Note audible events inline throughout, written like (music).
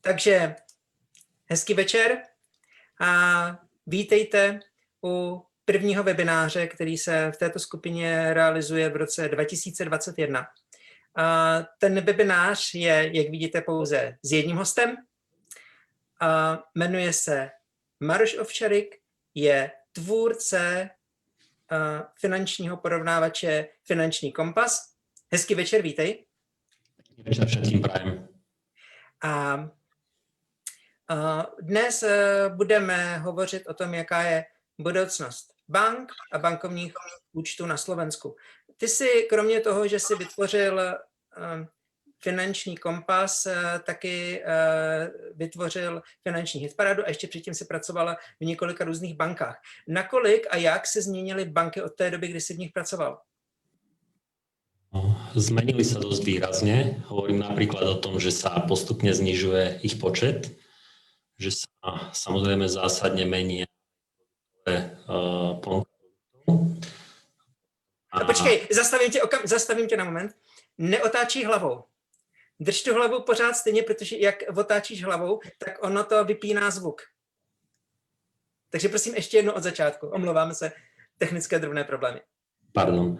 Takže hezký večer a vítejte u prvního webináře, který se v této skupině realizuje v roce 2021. A ten webinář je, jak vidíte, pouze s jedním hostem. A jmenuje se Maroš Ovčarik, je tvůrce finančního porovnávače Finanční kompas. Hezký večer, vítej. Večer všetkým prajem. A dnes e, budeme hovořit o tom, jaká je budoucnost bank a bankovních účtů na Slovensku. Ty si kromě toho, že si vytvořil e, finanční kompas, taky vytvořil finanční hitparadu a ještě předtým si pracovala v několika různých bankách. Nakolik a jak se změnily banky od té doby, kdy jsi v nich pracoval? No, zmenili sa dosť výrazne. Hovorím napríklad o tom, že sa postupne znižuje ich počet, že sa samozrejme zásadne mení uh, ponuka a... Počkej, zastavím tě, okam, zastavím tě na moment. Neotáčí hlavou. Drž tu hlavu pořád stejně, protože jak otáčíš hlavou, tak ono to vypíná zvuk. Takže prosím ještě jedno od začátku. Omlouváme se, technické drobné problémy. Pardon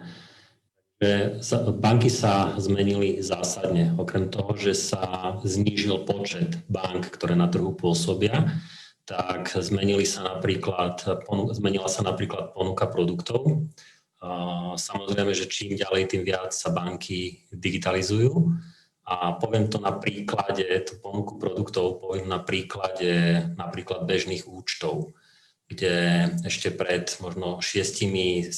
že banky sa zmenili zásadne. Okrem toho, že sa znížil počet bank, ktoré na trhu pôsobia, tak zmenili sa napríklad, zmenila sa napríklad ponuka produktov. Samozrejme, že čím ďalej, tým viac sa banky digitalizujú. A poviem to na príklade, tú ponuku produktov poviem na príklade napríklad bežných účtov, kde ešte pred možno 6-7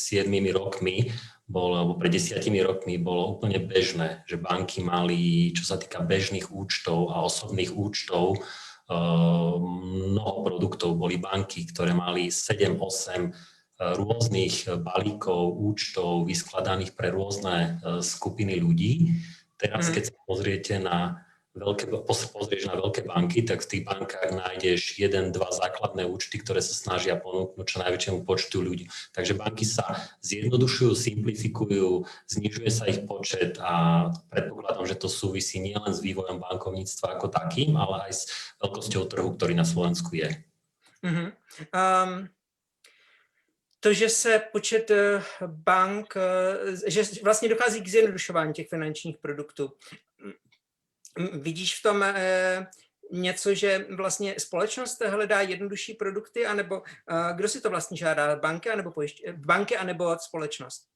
rokmi bol, alebo pred desiatimi rokmi bolo úplne bežné, že banky mali, čo sa týka bežných účtov a osobných účtov, eh, mnoho produktov boli banky, ktoré mali 7-8 eh, rôznych balíkov účtov vyskladaných pre rôzne eh, skupiny ľudí. Teraz, mhm. keď sa pozriete na veľké, pozrieš na veľké banky, tak v tých bankách nájdeš jeden, dva základné účty, ktoré sa snažia ponúknuť čo najväčšiemu počtu ľudí. Takže banky sa zjednodušujú, simplifikujú, znižuje sa ich počet a predpokladám, že to súvisí nielen s vývojom bankovníctva ako takým, ale aj s veľkosťou trhu, ktorý na Slovensku je. Mm-hmm. Um, to, že se počet eh, bank, eh, že vlastně dochází k zjednodušování těch finančních produktů. Vidíš v tom eh, něco, že vlastně společnost hledá jednodušší produkty, anebo eh, kdo si to vlastně žádá, banky anebo, pojišť, banky anebo společnost?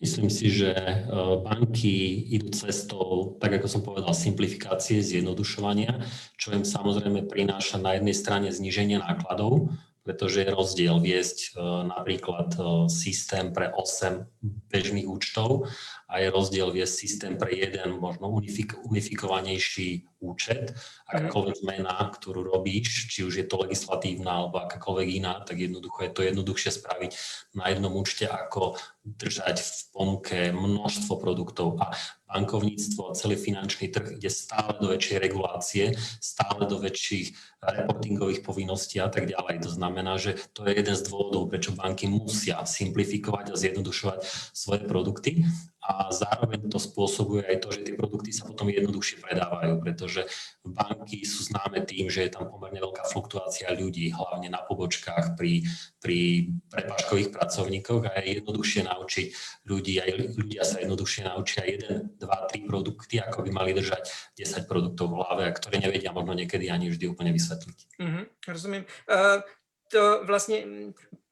Myslím si, že eh, banky idú cestou, tak ako som povedal, simplifikácie, zjednodušovania, čo im samozrejme prináša na jednej strane zníženie nákladov, pretože je rozdiel viesť napríklad systém pre 8 bežných účtov a je rozdiel viesť systém pre jeden možno unifik- unifikovanejší účet. Akákoľvek zmena, ktorú robíš, či už je to legislatívna alebo akákoľvek iná, tak jednoducho je to jednoduchšie spraviť na jednom účte, ako držať v ponuke množstvo produktov. A bankovníctvo a celý finančný trh ide stále do väčšej regulácie, stále do väčších reportingových povinností a tak ďalej. To znamená, že to je jeden z dôvodov, prečo banky musia simplifikovať a zjednodušovať svoje produkty a zároveň to spôsobuje aj to, že tie produkty sa potom jednoduchšie predávajú, pretože banky sú známe tým, že je tam pomerne veľká fluktuácia ľudí, hlavne na pobočkách pri, pri prepážkových pracovníkoch a je jednoduchšie naučiť ľudí, aj ľudia sa jednoduchšie naučia jeden, dva, tri produkty, ako by mali držať 10 produktov v hlave, ktoré nevedia možno niekedy ani vždy úplne vysvetliť. Mm-hmm, rozumím. Uh, to vlastně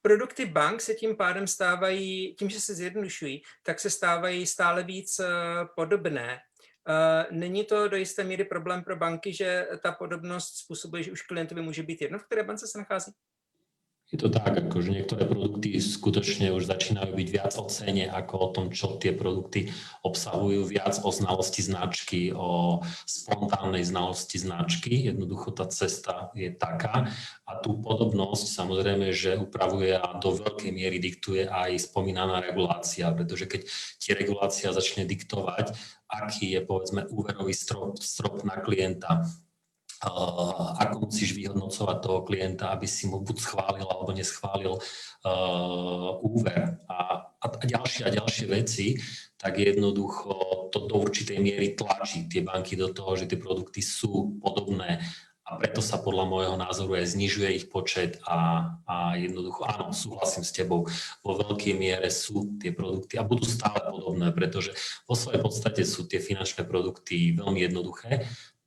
produkty bank se tím pádem stávají, tím, že se zjednodušují, tak se stávají stále víc eh, podobné. Eh, není to do jisté míry problém pro banky, že ta podobnost způsobuje, že už klientovi může být jedno, v které bance se nachází? Je to tak, ako že niektoré produkty skutočne už začínajú byť viac o cene ako o tom, čo tie produkty obsahujú, viac o znalosti značky, o spontánnej znalosti značky. Jednoducho tá cesta je taká. A tú podobnosť samozrejme, že upravuje a do veľkej miery diktuje aj spomínaná regulácia, pretože keď tie regulácia začne diktovať, aký je povedzme úverový strop, strop na klienta, ako musíš vyhodnocovať toho klienta, aby si mu buď schválil alebo neschválil úver a, a, a ďalšie a ďalšie veci, tak jednoducho to do určitej miery tlačí tie banky do toho, že tie produkty sú podobné a preto sa podľa môjho názoru aj znižuje ich počet a, a jednoducho, áno, súhlasím s tebou, vo veľkej miere sú tie produkty a budú stále podobné, pretože vo svojej podstate sú tie finančné produkty veľmi jednoduché.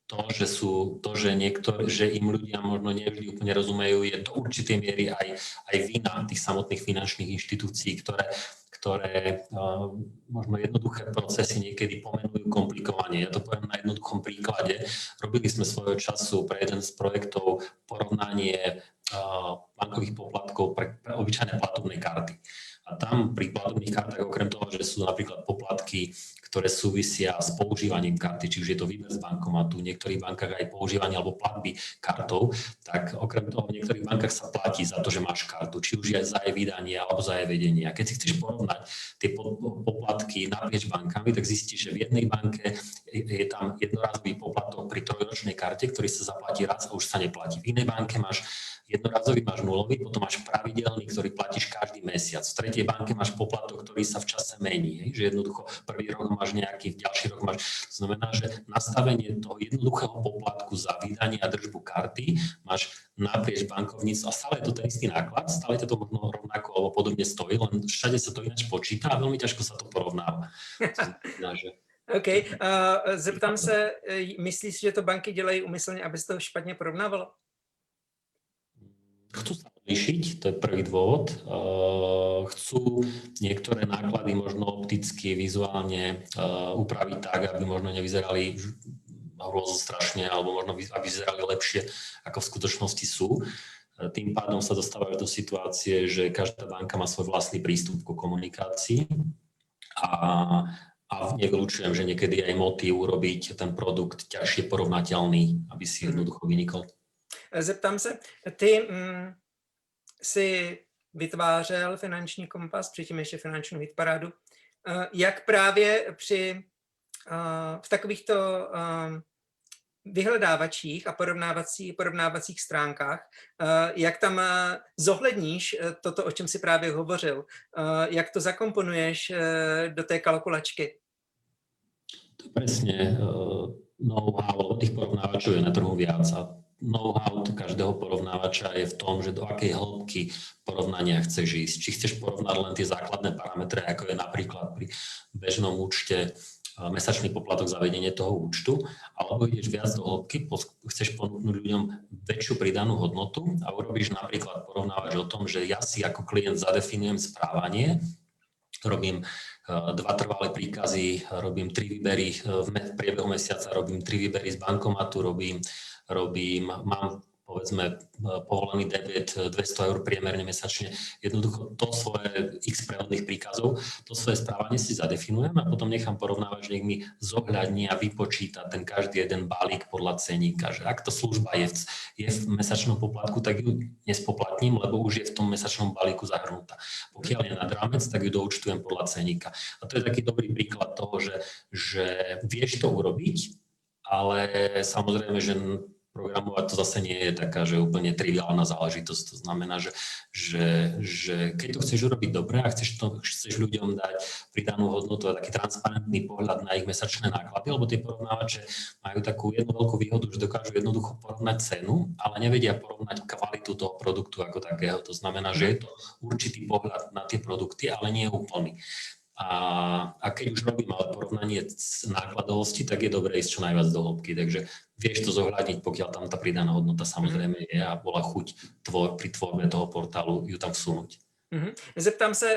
To, že, sú, to, že, niektor, že im ľudia možno nevždy úplne rozumejú, je do určitej miery aj, aj vina tých samotných finančných inštitúcií, ktoré ktoré uh, možno jednoduché procesy niekedy pomenujú komplikovanie. Ja to poviem na jednoduchom príklade. Robili sme svojho času pre jeden z projektov porovnanie uh, bankových poplatkov pre, pre obyčajné platobné karty. A tam pri platobných kartách, okrem toho, že sú napríklad poplatky, ktoré súvisia s používaním karty, či už je to výber z bankomatu, v niektorých bankách aj používanie alebo platby kartou, tak okrem toho v niektorých bankách sa platí za to, že máš kartu, či už je za jej vydanie alebo za jej vedenie. A keď si chceš porovnať tie poplatky naprieč bankami, tak zistíš, že v jednej banke je tam jednorázový poplatok pri trojročnej karte, ktorý sa zaplatí raz a už sa neplatí. V inej banke máš jednorazový máš nulový, potom máš pravidelný, ktorý platíš každý mesiac. V tretej banke máš poplatok, ktorý sa v čase mení. Že jednoducho prvý rok máš nejaký, ďalší rok máš. Znamená, že nastavenie toho jednoduchého poplatku za vydanie a držbu karty máš naprieč bankovníctvo a stále je to ten istý náklad, stále je to možno rovnako alebo podobne stojí, len všade sa to ináč počíta a veľmi ťažko sa to porovnáva. OK. Uh, zeptám se, myslíš, že to banky dělají umyslně, aby se to špatně porovnávalo? Chcú sa odlišiť, to je prvý dôvod. Uh, chcú niektoré náklady možno opticky, vizuálne uh, upraviť tak, aby možno nevyzerali strašne, alebo možno aby vyzerali lepšie, ako v skutočnosti sú. Uh, tým pádom sa dostávajú do situácie, že každá banka má svoj vlastný prístup ku komunikácii a, a nevylučujem, že niekedy aj motív urobiť ten produkt ťažšie porovnateľný, aby si mhm. jednoducho vynikol. Zeptám se, ty mm, si vytvářel finanční kompas, předtím ještě finanční hitparádu. Eh, jak právě při uh, v takovýchto uh, vyhledávačích a porovnávací, porovnávacích stránkách, jak tam zohledníš toto, o čem si právě hovořil, jak to zakomponuješ do té kalkulačky? To presne know-how, tých porovnávačov je na trhu viac a know-how každého porovnávača je v tom, že do akej hĺbky porovnania chceš ísť. Či chceš porovnať len tie základné parametre, ako je napríklad pri bežnom účte e, mesačný poplatok za vedenie toho účtu, alebo ideš viac do hĺbky, chceš ponúknuť ľuďom väčšiu pridanú hodnotu a urobíš napríklad porovnávač o tom, že ja si ako klient zadefinujem správanie, robím e, dva trvalé príkazy, robím tri výbery e, v priebehu mesiaca, robím tri výbery z bankomatu, robím robím, mám povedzme povolený debet 200 eur priemerne mesačne. Jednoducho to svoje x prevodných príkazov, to svoje správanie si zadefinujem a potom nechám porovnávať, že nech mi zohľadní a vypočíta ten každý jeden balík podľa ceníka. Že ak to služba je v, je v mesačnom poplatku, tak ju nespoplatním, lebo už je v tom mesačnom balíku zahrnutá. Pokiaľ je nad rámec, tak ju doučtujem podľa ceníka. A to je taký dobrý príklad toho, že, že vieš to urobiť, ale samozrejme, že programovať to zase nie je taká, že úplne triviálna záležitosť. To znamená, že, že, že keď to chceš urobiť dobre a chceš, to, chceš ľuďom dať pridanú hodnotu a taký transparentný pohľad na ich mesačné náklady, lebo tie porovnávače majú takú jednu veľkú výhodu, že dokážu jednoducho porovnať cenu, ale nevedia porovnať kvalitu toho produktu ako takého. To znamená, že je to určitý pohľad na tie produkty, ale nie úplný. A, a keď už robím ale porovnanie nákladovosti, tak je dobré ísť čo najviac do hĺbky. Takže vieš to zohľadniť, pokiaľ tam tá pridaná hodnota samozrejme je a bola chuť tvor, pri tvorbe toho portálu ju tam vsunúť. Mm-hmm. Zeptám se,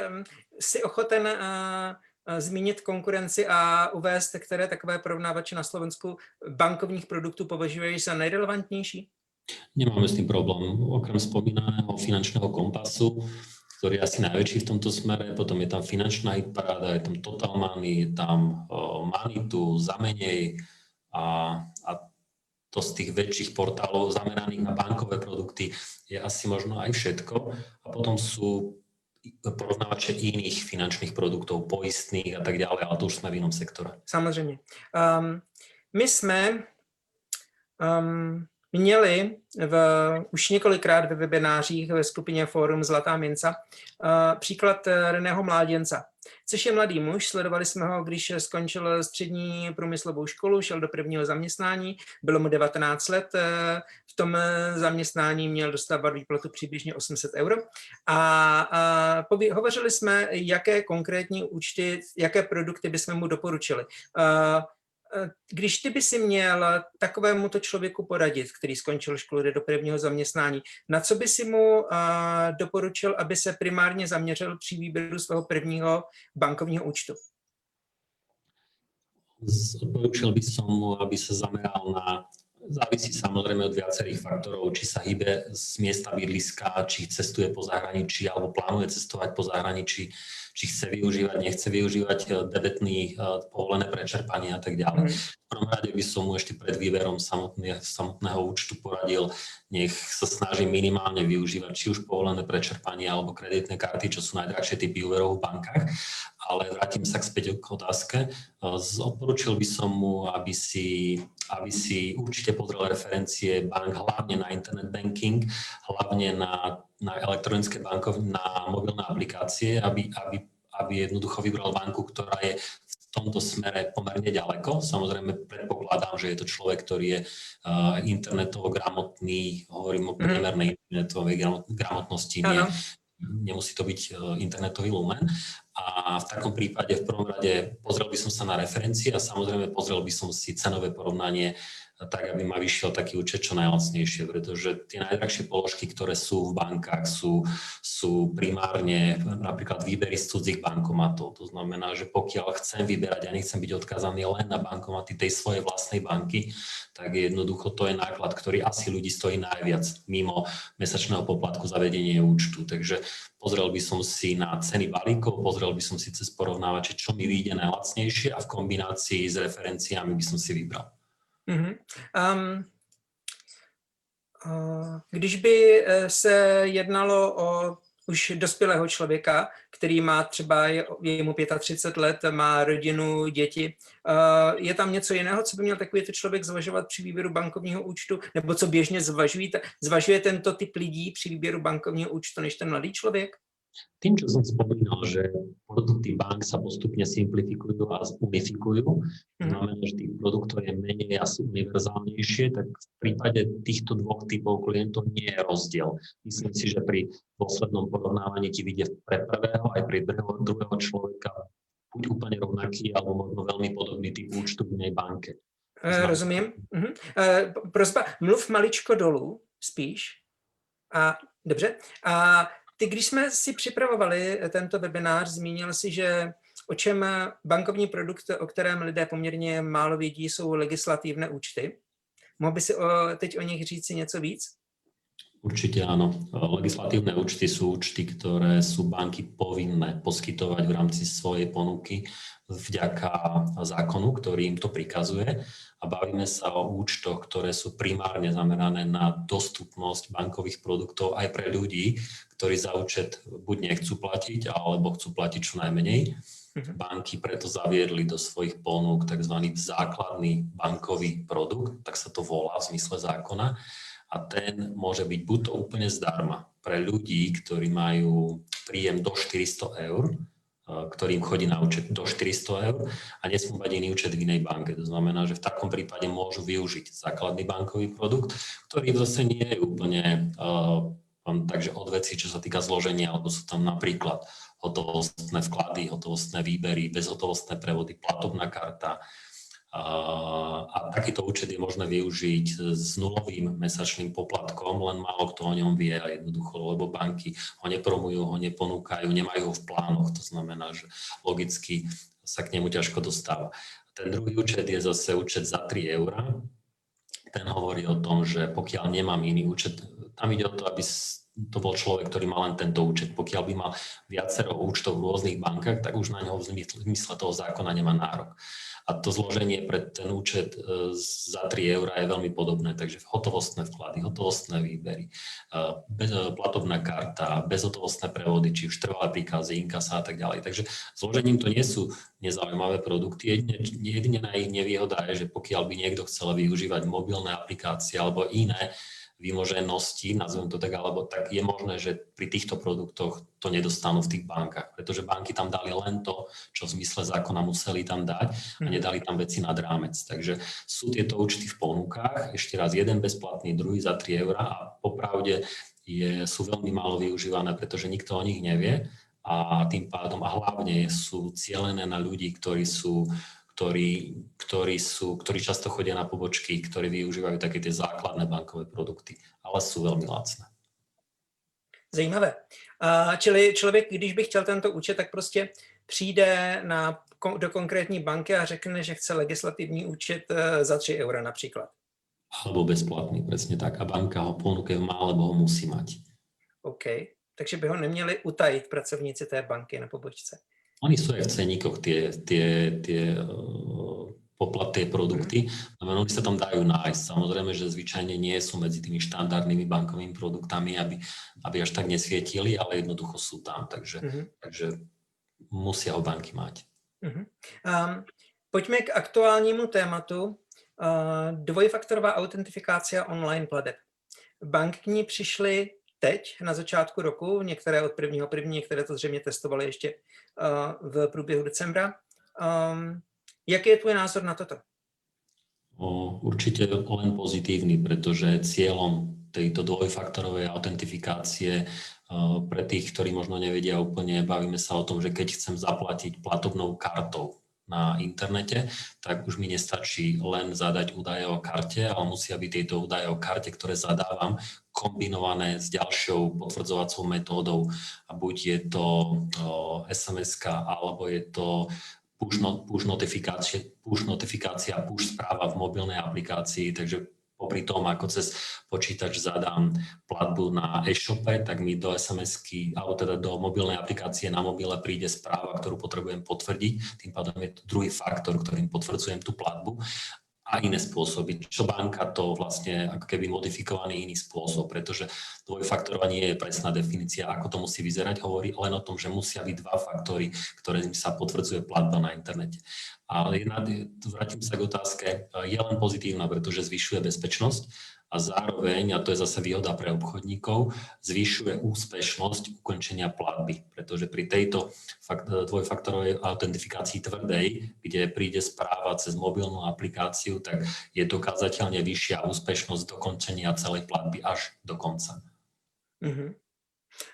si ochoten uh, zmínit konkurenci a uvést, které takové porovnávače na Slovensku bankovních produktů považuješ za nejrelevantnější? Nemáme s tým problém. Okrem spomínaného finančného kompasu, ktorý je asi najväčší v tomto smere. Potom je tam finančná hitparáda, je tam Total Money, je tam uh, Manitu, Zamenej a, a to z tých väčších portálov zameraných na bankové produkty je asi možno aj všetko. A potom sú porovnávače iných finančných produktov, poistných a tak ďalej, ale to už sme v inom sektore. Samozřejmě. Um, my jsme um, měli v, už několikrát ve webinářích ve skupině Fórum Zlatá minca uh, příklad Reného Mláděnca, což je mladý muž. Sledovali jsme ho, když skončil střední průmyslovou školu, šel do prvního zaměstnání, bylo mu 19 let, v tom zaměstnání měl dostávat výplatu přibližně 800 euro. A, a poví, hovořili jsme, jaké konkrétní účty, jaké produkty bychom mu doporučili. Uh, když ty by si měl takovému to člověku poradit, který skončil školu, jde do prvního zaměstnání, na co by si mu doporučil, aby se primárně zaměřil při výběru svého prvního bankovního účtu? Odporučil by som mu, aby sa zameral na Závisí samozrejme od viacerých faktorov, či sa hýbe z miesta bydliska, či cestuje po zahraničí alebo plánuje cestovať po zahraničí, či chce využívať, nechce využívať eh, debetný eh, povolené prečerpanie a tak ďalej. Mm. V prvom rade by som mu ešte pred výberom samotného, samotného účtu poradil, nech sa snaží minimálne využívať či už povolené prečerpanie alebo kreditné karty, čo sú najdrahšie typy úverov v bankách. Ale vrátim sa späť k otázke. Eh, odporučil by som mu, aby si, aby si určite pozrel referencie bank, hlavne na internet banking, hlavne na na elektronické bankov, na mobilné aplikácie, aby, aby, aby jednoducho vybral banku, ktorá je v tomto smere pomerne ďaleko. Samozrejme predpokladám, že je to človek, ktorý je uh, internetovo gramotný, hovorím o mhm. priemernej internetovej gramotnosti, nie, nemusí to byť uh, internetový lumen. A v takom prípade v prvom rade pozrel by som sa na referencie a samozrejme pozrel by som si cenové porovnanie tak aby ma vyšiel taký účet čo najlacnejšie, pretože tie najdrahšie položky, ktoré sú v bankách, sú, sú primárne napríklad výbery z cudzích bankomatov. To znamená, že pokiaľ chcem vyberať a nechcem byť odkázaný len na bankomaty tej svojej vlastnej banky, tak jednoducho to je náklad, ktorý asi ľudí stojí najviac mimo mesačného poplatku za vedenie účtu. Takže pozrel by som si na ceny balíkov, pozrel by som si cez porovnávače, čo mi vyjde najlacnejšie a v kombinácii s referenciami by som si vybral. Mm-hmm. Um, uh, když by eh, se jednalo o už dospělého člověka, který má třeba, je, mu 35 let, má rodinu, děti. Je tam něco jiného, co by měl takový člověk zvažovat při výběru bankovního účtu, nebo co běžně zvažují, zvažuje tento typ lidí při výběru bankovního účtu než ten mladý člověk? Tým, čo som spomínal, že produkty bank sa postupne simplifikujú a unifikujú, mhm. znamená, že tých produktov je menej a sú univerzálnejšie, tak v prípade týchto dvoch typov klientov nie je rozdiel. Myslím si, že pri poslednom porovnávaní ti vyjde pre prvého aj pri druhého človeka buď úplne rovnaký, alebo možno veľmi podobný typ účtu v nej banke. Uh, rozumím. Uh-huh. Uh, prosba, mluv maličko dolů, spíš. A dobře. A ty, když jsme si připravovali tento webinář, zmínil si, že o čem bankovní produkt, o kterém lidé poměrně málo vědí, jsou legislativné účty. Mohl by si o, teď o nich říct si něco víc? Určite áno. Legislatívne účty sú účty, ktoré sú banky povinné poskytovať v rámci svojej ponuky vďaka zákonu, ktorý im to prikazuje. A bavíme sa o účtoch, ktoré sú primárne zamerané na dostupnosť bankových produktov aj pre ľudí, ktorí za účet buď nechcú platiť, alebo chcú platiť čo najmenej. Mhm. Banky preto zaviedli do svojich ponúk tzv. základný bankový produkt, tak sa to volá v zmysle zákona a ten môže byť buď to úplne zdarma pre ľudí, ktorí majú príjem do 400 eur, ktorým chodí na účet do 400 eur a nesmú mať iný účet v inej banke. To znamená, že v takom prípade môžu využiť základný bankový produkt, ktorý zase nie je úplne uh, takže odveci, čo sa týka zloženia, alebo sú tam napríklad hotovostné vklady, hotovostné výbery, bezhotovostné prevody, platobná karta, a takýto účet je možné využiť s nulovým mesačným poplatkom, len málo kto o ňom vie a jednoducho, lebo banky ho nepromujú, ho neponúkajú, nemajú ho v plánoch, to znamená, že logicky sa k nemu ťažko dostáva. Ten druhý účet je zase účet za 3 eurá. Ten hovorí o tom, že pokiaľ nemám iný účet, tam ide o to, aby to bol človek, ktorý mal len tento účet. Pokiaľ by mal viacero účtov v rôznych bankách, tak už na neho v zmysle toho zákona nemá nárok. A to zloženie pre ten účet e, za 3 eurá je veľmi podobné, takže hotovostné vklady, hotovostné výbery, e, e, platovná karta, bezhotovostné prevody, či už trvalé príkazy, inkasa a tak ďalej. Takže zložením to nie sú nezaujímavé produkty. Jedine, na ich nevýhoda je, že pokiaľ by niekto chcel využívať mobilné aplikácie alebo iné výmoženosti, nazvem to tak, alebo tak je možné, že pri týchto produktoch to nedostanú v tých bankách, pretože banky tam dali len to, čo v zmysle zákona museli tam dať a mhm. nedali tam veci nad rámec. Takže sú tieto účty v ponukách, ešte raz jeden bezplatný, druhý za 3 eurá a popravde je, sú veľmi málo využívané, pretože nikto o nich nevie a tým pádom a hlavne sú cielené na ľudí, ktorí sú ktorí, ktorí, sú, ktorí často chodia na pobočky, ktorí využívajú také tie základné bankové produkty, ale sú veľmi lacné. Zajímavé. Čili člověk, když by chtěl tento účet, tak prostě přijde na, do konkrétní banky a řekne, že chce legislativní účet e, za 3 eura například. Alebo bezplatný, přesně tak. A banka ho ponúke má, alebo ho musí mať. OK. Takže by ho neměli utajit pracovníci té banky na pobočce. Oni sú aj v ceníkoch tie, tie, tie uh, poplat, tie produkty, no oni sa tam dajú nájsť. Samozrejme, že zvyčajne nie sú medzi tými štandardnými bankovými produktami, aby, aby až tak nesvietili, ale jednoducho sú tam, takže, uh-huh. takže musia ho banky mať. Uh-huh. Um, pojďme k aktuálnímu tématu. Uh, dvojfaktorová autentifikácia online pladeb. Bank k ní přišly teď, na začátku roku, některé od prvního první, některé to zřejmě testovaly ještě uh, v průběhu decembra. Um, jaký je tvůj názor na toto? O, určite len pozitívny, pretože cieľom tejto dvojfaktorovej autentifikácie pre tých, ktorí možno nevedia úplne, bavíme sa o tom, že keď chcem zaplatiť platobnou kartou na internete, tak už mi nestačí len zadať údaje o karte, ale musia byť tieto údaje o karte, ktoré zadávam, kombinované s ďalšou potvrdzovacou metódou. A buď je to sms alebo je to push, not, push, notifikácia, push notifikácia, push správa v mobilnej aplikácii, takže popri tom, ako cez počítač zadám platbu na e-shope, tak mi do SMS-ky, alebo teda do mobilnej aplikácie na mobile príde správa, ktorú potrebujem potvrdiť. Tým pádom je to druhý faktor, ktorým potvrdzujem tú platbu a iné spôsoby. Čo banka to vlastne ako keby modifikovaný iný spôsob, pretože dvojfaktorovanie je presná definícia, ako to musí vyzerať, hovorí len o tom, že musia byť dva faktory, ktorým sa potvrdzuje platba na internete. Ale jedna, vrátim sa k otázke, je len pozitívna, pretože zvyšuje bezpečnosť a zároveň, a to je zase výhoda pre obchodníkov, zvyšuje úspešnosť ukončenia platby, pretože pri tejto dvojfaktorovej autentifikácii tvrdej, kde príde správa cez mobilnú aplikáciu, tak je dokázateľne vyššia úspešnosť dokončenia celej platby až do konca. Uh-huh.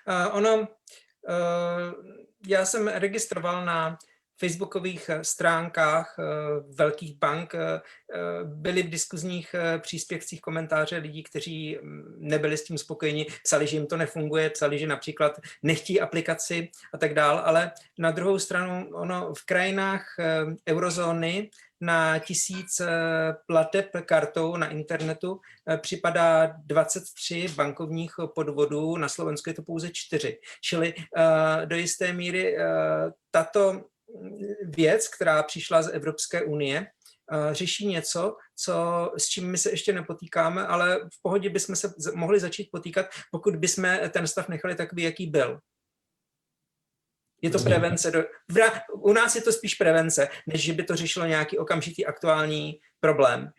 Uh, ono, uh, já jsem registroval na facebookových eh, stránkách eh, velkých bank eh, byly v diskuzních příspěvcích komentáře lidí, kteří mm, nebyli s tím spokojeni, psali, že jim to nefunguje, psali, že například nechtí aplikaci a tak dál, ale na druhou stranu ono v krajinách eurozóny na tisíc plateb kartou na internetu připadá 23 bankovních podvodů, na Slovensku je to pouze 4. Čili do jisté míry tato věc, která přišla z Evropské unie, řeší něco, co, s čím my se ještě nepotýkáme, ale v pohodě bychom se mohli začít potýkat, pokud bychom ten stav nechali takový, jaký byl. Je to prevence. Do, u nás je to spíš prevence, než že by to řešilo nějaký okamžitý aktuální problém.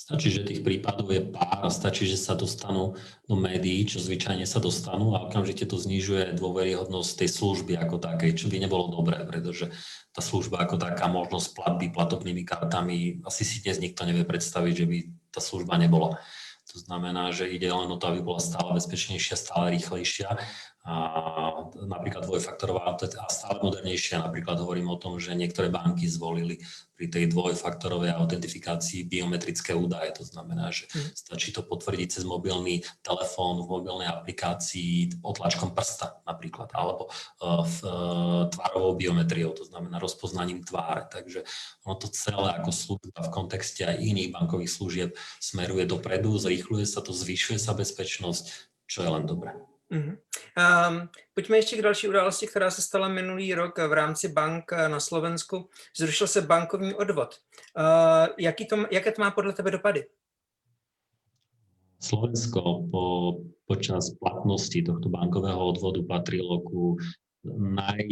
Stačí, že tých prípadov je pár a stačí, že sa dostanú do médií, čo zvyčajne sa dostanú a okamžite to znižuje dôveryhodnosť tej služby ako takej, čo by nebolo dobré, pretože tá služba ako taká, možnosť platby platobnými kartami, asi si dnes nikto nevie predstaviť, že by tá služba nebola. To znamená, že ide len o to, aby bola stále bezpečnejšia, stále rýchlejšia napríklad dvojfaktorová a stále modernejšia. Napríklad hovorím o tom, že niektoré banky zvolili pri tej dvojfaktorovej autentifikácii biometrické údaje. To znamená, že mhm. stačí to potvrdiť cez mobilný telefón v mobilnej aplikácii otlačkom prsta napríklad, alebo e, v, e, tvárovou biometriou, to znamená rozpoznaním tváre. Takže ono to celé ako služba v kontexte aj iných bankových služieb smeruje dopredu, zrýchluje sa to, zvyšuje sa bezpečnosť, čo je len dobré. Mhm. Um, pojďme ještě k další události, která se stala minulý rok v rámci bank na Slovensku. Zrušil se bankovní odvod. Uh, jaký to, jaké to má podle tebe dopady? Slovensko po, počas platnosti tohto bankového odvodu patrilo ku, naj,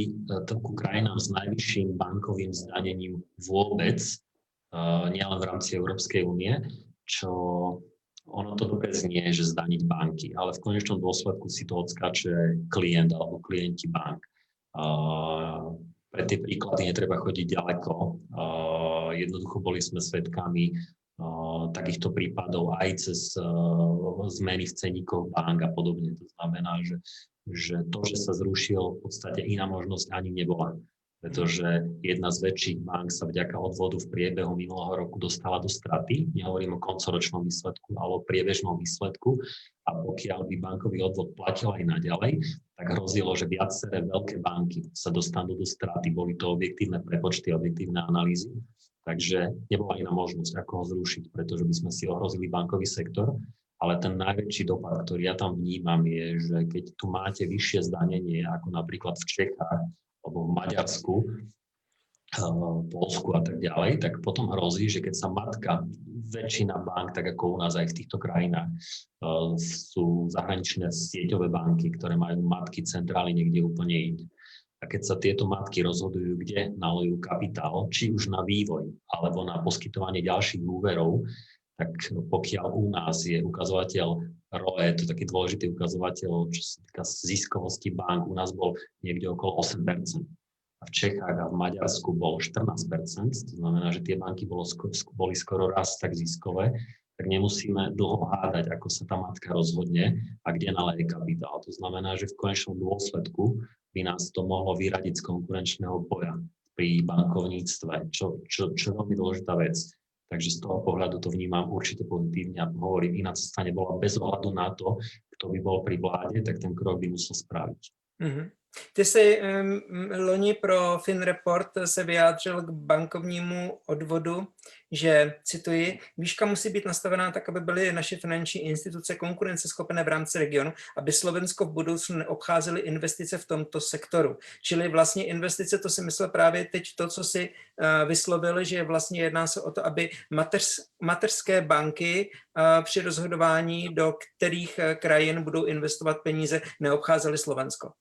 ku krajinám s najvyšším bankovým zdanením vôbec, uh, nielen v rámci Európskej únie, čo ono to dobre znie, že zdaniť banky, ale v konečnom dôsledku si to odskáče klient alebo klienti bank. Uh, pre tie príklady netreba chodiť ďaleko. Uh, jednoducho boli sme svedkami uh, takýchto prípadov aj cez zmeny v ceníkoch bank a podobne. To znamená, že, že to, že sa zrušil, v podstate iná možnosť ani nebola pretože jedna z väčších bank sa vďaka odvodu v priebehu minulého roku dostala do straty. Nehovorím o koncoročnom výsledku, ale o priebežnom výsledku. A pokiaľ by bankový odvod platil aj naďalej, tak hrozilo, že viaceré veľké banky sa dostanú do straty. Boli to objektívne prepočty, objektívne analýzy. Takže nebola iná možnosť, ako ho zrušiť, pretože by sme si ohrozili bankový sektor. Ale ten najväčší dopad, ktorý ja tam vnímam, je, že keď tu máte vyššie zdanenie, ako napríklad v Čechách, alebo v Maďarsku, eh, Polsku a tak ďalej, tak potom hrozí, že keď sa matka, väčšina bank, tak ako u nás aj v týchto krajinách, eh, sú zahraničné sieťové banky, ktoré majú matky centrály niekde úplne inde. A keď sa tieto matky rozhodujú, kde nalojú kapitál, či už na vývoj alebo na poskytovanie ďalších úverov, tak pokiaľ u nás je ukazovateľ ROE, to je taký dôležitý ukazovateľ, čo sa týka ziskovosti bank, u nás bol niekde okolo 8% a v Čechách a v Maďarsku bol 14% to znamená, že tie banky bolo, boli skoro raz tak ziskové, tak nemusíme dlho hádať, ako sa tá matka rozhodne a kde naleje kapitál. To znamená, že v konečnom dôsledku by nás to mohlo vyradiť z konkurenčného boja pri bankovníctve, čo, čo, čo je veľmi dôležitá vec. Takže z toho pohľadu to vnímam určite pozitívne a hovorím, iná cesta nebola bez ohľadu na to, kto by bol pri vláde, tak ten krok by musel spraviť. Mm-hmm. Ty jsi um, loni pro FinReport se vyjádřil k bankovnímu odvodu, že, cituji, výška musí být nastavená tak, aby byly naše finanční instituce konkurenceschopné v rámci regionu, aby Slovensko v budoucnu neobcházely investice v tomto sektoru. Čili vlastně investice, to si myslel právě teď to, co si uh, vyslovil, že vlastně jedná se o to, aby mateř, mateřské banky uh, při rozhodování, do kterých uh, krajin budou investovat peníze, neobcházely Slovensko.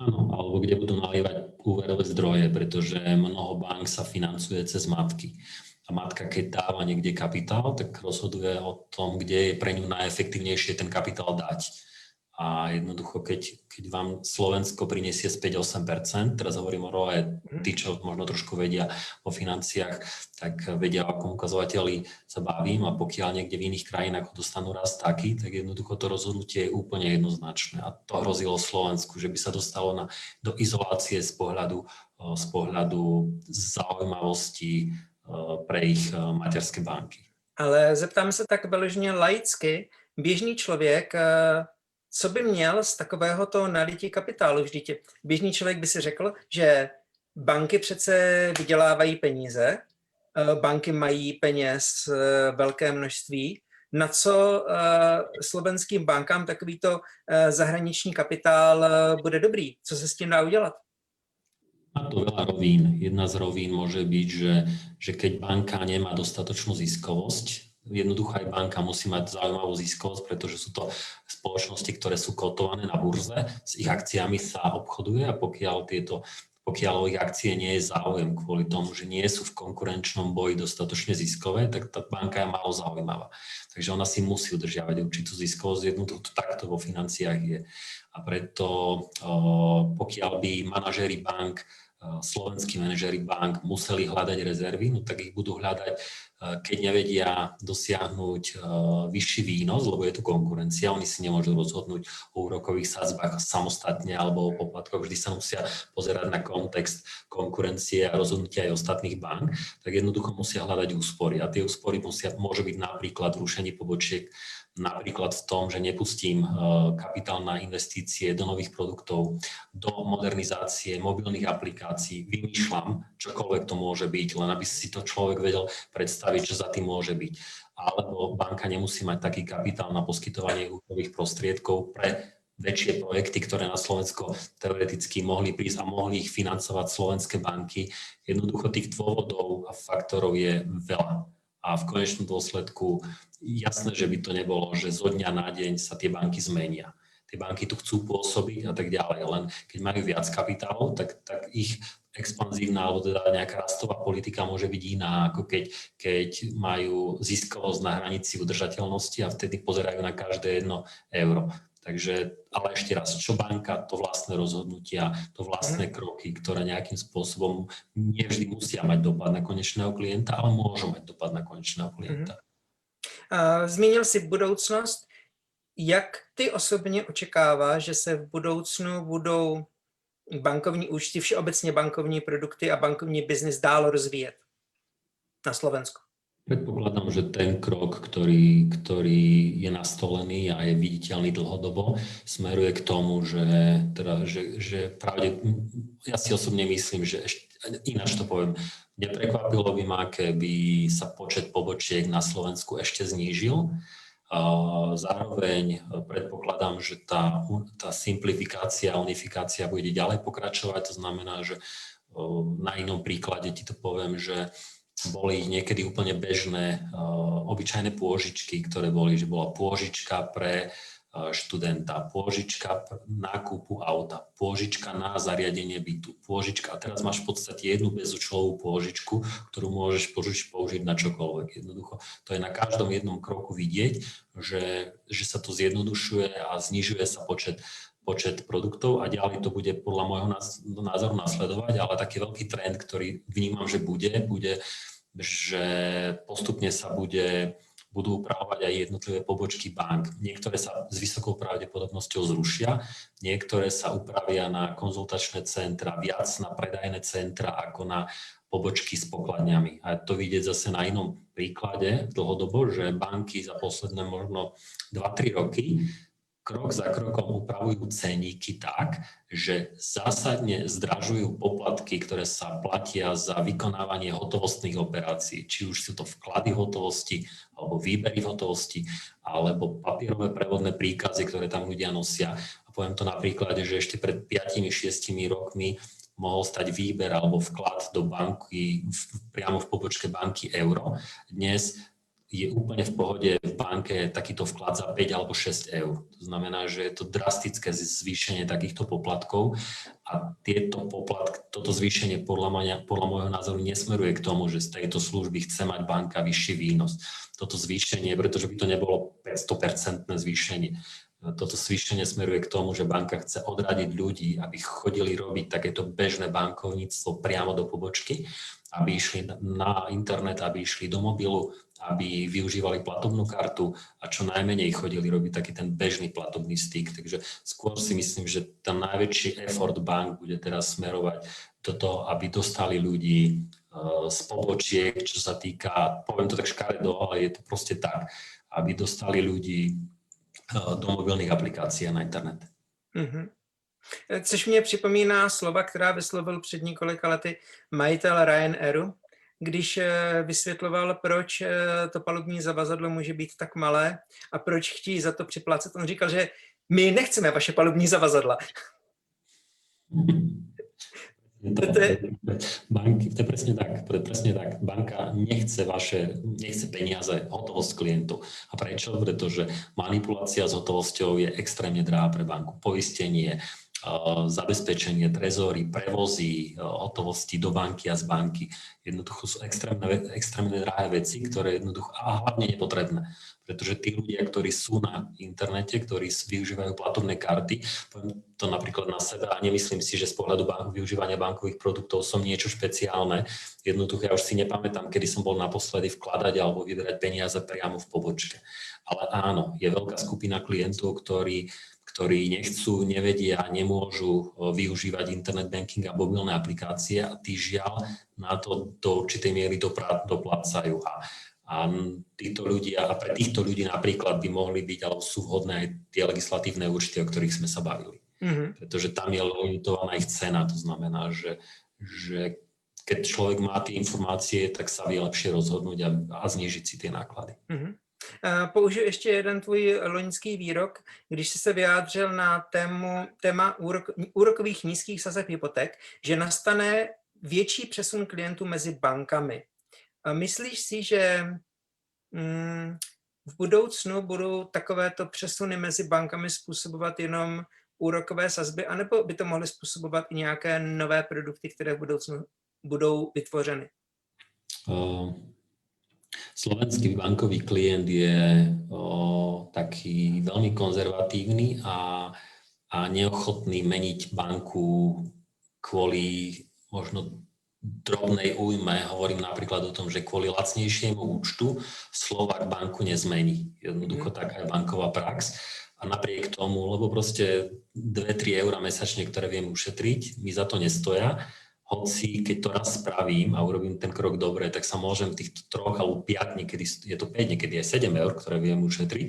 Áno, alebo kde budú nalievať úverové zdroje, pretože mnoho bank sa financuje cez matky. A matka, keď dáva niekde kapitál, tak rozhoduje o tom, kde je pre ňu najefektívnejšie ten kapitál dať a jednoducho, keď, keď vám Slovensko prinesie z 5-8%, teraz hovorím o ROE, mhm. tí, čo možno trošku vedia o financiách, tak vedia, o akom ukazovateli sa bavím a pokiaľ niekde v iných krajinách dostanú raz taký, tak jednoducho to rozhodnutie je úplne jednoznačné a to hrozilo Slovensku, že by sa dostalo na, do izolácie z pohľadu, z pohľadu zaujímavosti pre ich materské banky. Ale zeptám se tak vyloženě laicky. Běžný člověk co by měl z takového toho nalití kapitálu? Vždyť běžný člověk by si řekl, že banky přece vydělávají peníze, eh, banky mají peněz eh, velké množství, na co uh, slovenským bankám takovýto zahraniční kapitál bude dobrý? Co se s tím dá udělat? Má to veľa rovín. Jedna z rovín môže byť, že, že keď banka nemá dostatočnú ziskovosť, jednoducho aj banka musí mať zaujímavú ziskovosť, pretože sú to spoločnosti, ktoré sú kotované na burze, s ich akciami sa obchoduje a pokiaľ tieto pokiaľ o ich akcie nie je záujem kvôli tomu, že nie sú v konkurenčnom boji dostatočne ziskové, tak tá banka je málo zaujímavá. Takže ona si musí udržiavať určitú ziskovosť, jednoducho to takto vo financiách je. A preto pokiaľ by manažéri bank slovenskí manažery bank museli hľadať rezervy, no tak ich budú hľadať, keď nevedia dosiahnuť vyšší výnos, lebo je tu konkurencia, oni si nemôžu rozhodnúť o úrokových sadzbách samostatne alebo o poplatkoch, vždy sa musia pozerať na kontext konkurencie a rozhodnutia aj ostatných bank, tak jednoducho musia hľadať úspory. A tie úspory musia, môže byť napríklad rušenie pobočiek napríklad v tom, že nepustím eh, kapitál na investície do nových produktov, do modernizácie mobilných aplikácií, vymýšľam, čokoľvek to môže byť, len aby si to človek vedel predstaviť, čo za tým môže byť. Alebo banka nemusí mať taký kapitál na poskytovanie úverových prostriedkov pre väčšie projekty, ktoré na Slovensko teoreticky mohli prísť a mohli ich financovať slovenské banky. Jednoducho tých dôvodov a faktorov je veľa. A v konečnom dôsledku jasné, že by to nebolo, že zo dňa na deň sa tie banky zmenia tie banky tu chcú pôsobiť a tak ďalej. Len keď majú viac kapitálov, tak, tak ich expanzívna alebo teda nejaká rastová politika môže byť iná, ako keď, keď majú ziskovosť na hranici udržateľnosti a vtedy pozerajú na každé jedno euro. Takže, ale ešte raz, čo banka, to vlastné rozhodnutia, to vlastné mhm. kroky, ktoré nejakým spôsobom nevždy musia mať dopad na konečného klienta, ale môžu mať dopad na konečného klienta. Zmínil si budoucnost. Jak ty osobně očekáváš, že se v budoucnu budou bankovní účty, všeobecně bankovní produkty a bankovní biznis dál rozvíjet na Slovensku? Predpokladám, že ten krok, ktorý, ktorý je nastolený a je viditeľný dlhodobo, smeruje k tomu, že, teda, že, že pravde, ja si osobne myslím, že ešte, ináč to poviem, neprekvapilo by ma, keby sa počet pobočiek na Slovensku ešte znížil Zároveň predpokladám, že tá, tá simplifikácia, unifikácia bude ďalej pokračovať. To znamená, že na inom príklade ti to poviem, že boli niekedy úplne bežné obyčajné pôžičky, ktoré boli, že bola pôžička pre študenta, pôžička nákupu auta, pôžička na zariadenie bytu, pôžička. A teraz máš v podstate jednu bezúčelovú pôžičku, ktorú môžeš požič, použiť na čokoľvek. Jednoducho, to je na každom jednom kroku vidieť, že, že sa to zjednodušuje a znižuje sa počet počet produktov a ďalej to bude podľa môjho názoru nasledovať, ale taký veľký trend, ktorý vnímam, že bude, bude, že postupne sa bude budú upravovať aj jednotlivé pobočky bank. Niektoré sa s vysokou pravdepodobnosťou zrušia, niektoré sa upravia na konzultačné centra, viac na predajné centra ako na pobočky s pokladňami. A to vidieť zase na inom príklade dlhodobo, že banky za posledné možno 2-3 roky krok za krokom upravujú ceníky tak, že zásadne zdražujú poplatky, ktoré sa platia za vykonávanie hotovostných operácií. Či už sú to vklady hotovosti, alebo výbery hotovosti, alebo papierové prevodné príkazy, ktoré tam ľudia nosia. A poviem to na príklade, že ešte pred 5-6 rokmi mohol stať výber alebo vklad do banky priamo v pobočke banky euro. Dnes je úplne v pohode v banke takýto vklad za 5 alebo 6 eur. To znamená, že je to drastické zvýšenie takýchto poplatkov a tieto poplatky, toto zvýšenie podľa, mňa, podľa môjho názoru nesmeruje k tomu, že z tejto služby chce mať banka vyšší výnos. Toto zvýšenie, pretože by to nebolo 500% zvýšenie. Toto zvýšenie smeruje k tomu, že banka chce odradiť ľudí, aby chodili robiť takéto bežné bankovníctvo priamo do pobočky, aby išli na internet, aby išli do mobilu, aby využívali platobnú kartu a čo najmenej chodili robiť taký ten bežný platobný styk. Takže skôr si myslím, že ten najväčší effort bank bude teraz smerovať do toho, aby dostali ľudí e, z pobočiek, čo sa týka, poviem to tak škaredo, ale je to proste tak, aby dostali ľudí do mobilných aplikácií a na internet. Mm-hmm. Což mě připomíná slova, která vyslovil před několika lety majitel Ryanairu, když eh, vysvětloval, proč eh, to palubní zavazadlo může být tak malé a proč chtějí za to připlácet. On říkal, že my nechceme vaše palubní zavazadla. (laughs) To, to, je... Banky, to je presne tak, to je presne tak. Banka nechce vaše, nechce peniaze, hotovosť klientu. A prečo? Pretože manipulácia s hotovosťou je extrémne drahá pre banku. Poistenie, zabezpečenie, trezory, prevozy, hotovosti do banky a z banky. Jednoducho sú extrémne, extrémne drahé veci, ktoré jednoducho a hlavne nepotrebné. Pretože tí ľudia, ktorí sú na internete, ktorí využívajú platobné karty, poviem to napríklad na sebe a nemyslím si, že z pohľadu bank, využívania bankových produktov som niečo špeciálne. Jednoducho ja už si nepamätám, kedy som bol naposledy vkladať alebo vyberať peniaze priamo v pobočke. Ale áno, je veľká skupina klientov, ktorí ktorí nechcú, nevedia, nemôžu využívať internet banking a mobilné aplikácie a tí žiaľ na to do určitej miery doplácajú. A, a títo ľudia, a pre týchto ľudí napríklad by mohli byť, alebo sú vhodné aj tie legislatívne účty, o ktorých sme sa bavili. Mm-hmm. Pretože tam je limitovaná ich cena, to znamená, že, že keď človek má tie informácie, tak sa vie lepšie rozhodnúť a, a znižiť si tie náklady. Mm-hmm. Použiju ještě jeden tvůj loňský výrok, když jsi se vyjádřil na tému, téma úrok, úrokových nízkých sazeb hypoték, že nastane větší přesun klientů mezi bankami. Myslíš si, že mm, v budoucnu budou takovéto přesuny mezi bankami způsobovat jenom úrokové sazby, anebo by to mohly způsobovat i nějaké nové produkty, které v budoucnu budou vytvořeny? Uh, slovenský bankový klient je uh, taký veľmi konzervatívny a, a neochotný meniť banku kvôli možno drobnej újme, hovorím napríklad o tom, že kvôli lacnejšiemu účtu Slovak banku nezmení. Jednoducho mm. taká je banková prax. A napriek tomu, lebo proste 2-3 eur mesačne, ktoré viem ušetriť, mi za to nestoja. Hoci keď to raz spravím a urobím ten krok dobre, tak sa môžem tých troch alebo 5, niekedy je to 5, niekedy aj 7 eur, ktoré viem ušetriť,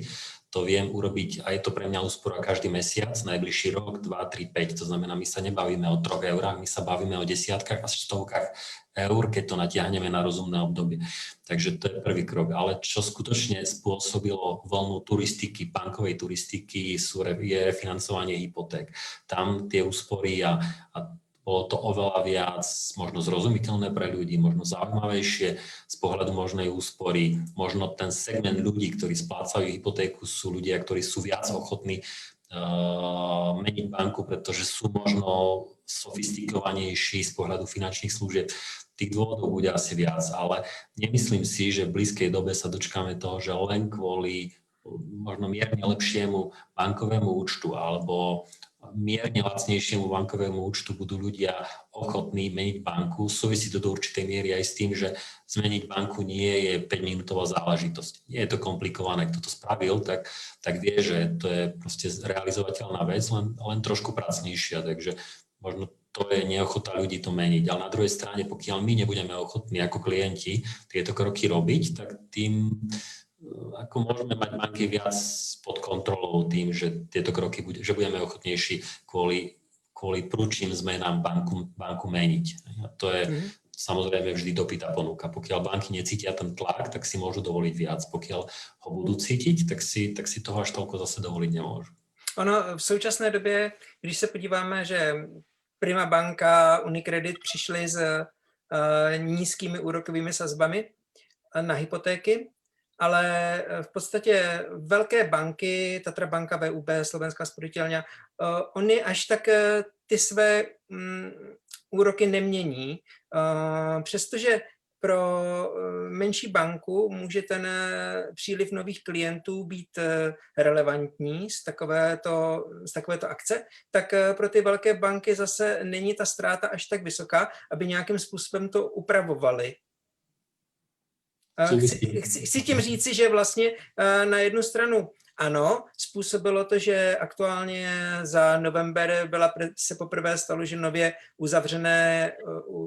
to viem urobiť a je to pre mňa úspora každý mesiac, najbližší rok, 2, 3, 5. To znamená, my sa nebavíme o 3 eurách, my sa bavíme o desiatkách a stovkách eur, keď to natiahneme na rozumné obdobie. Takže to je prvý krok. Ale čo skutočne spôsobilo voľnú turistiky, bankovej turistiky, sú, je refinancovanie hypoték. Tam tie úspory a, a bolo to oveľa viac možno zrozumiteľné pre ľudí, možno zaujímavejšie z pohľadu možnej úspory. Možno ten segment ľudí, ktorí splácajú hypotéku, sú ľudia, ktorí sú viac ochotní uh, meniť banku, pretože sú možno sofistikovanejší z pohľadu finančných služieb. Tých dôvodov bude asi viac, ale nemyslím si, že v blízkej dobe sa dočkáme toho, že len kvôli možno mierne lepšiemu bankovému účtu alebo mierne lacnejšiemu bankovému účtu budú ľudia ochotní meniť banku. Súvisí to do určitej miery aj s tým, že zmeniť banku nie je 5-minútová záležitosť. Nie je to komplikované. Kto to spravil, tak, tak vie, že to je proste realizovateľná vec, len, len trošku pracnejšia. Takže možno to je neochota ľudí to meniť. Ale na druhej strane, pokiaľ my nebudeme ochotní ako klienti tieto kroky robiť, tak tým ako môžeme mať banky viac pod kontrolou tým, že tieto kroky, bude, že budeme ochotnejší kvôli, kvôli prúčným zmenám banku, banku meniť. A to je mm-hmm. samozrejme vždy dopytá ponuka. Pokiaľ banky necítia ten tlak, tak si môžu dovoliť viac. Pokiaľ ho budú cítiť, tak si, tak si toho až toľko zase dovoliť nemôžu. Ono v současné době, když se podíváme, že Prima banka, Unicredit přišli s uh, nízkými úrokovými sazbami na hypotéky, ale eh, v podstatě velké banky, Tatra banka, VUB, Slovenská sporitelňa, uh, oni až tak uh, ty své um, úroky nemění, přestože pro menší banku může ten příliv nových klientů být relevantní z takovéto, z takovéto akce, tak pro ty velké banky zase není ta ztráta až tak vysoká, aby nějakým způsobem to upravovali Chci, chci, chci tím říci, že vlastně na jednu stranu ano, způsobilo to, že aktuálně za november byla, se poprvé stalo, že nově uzavřené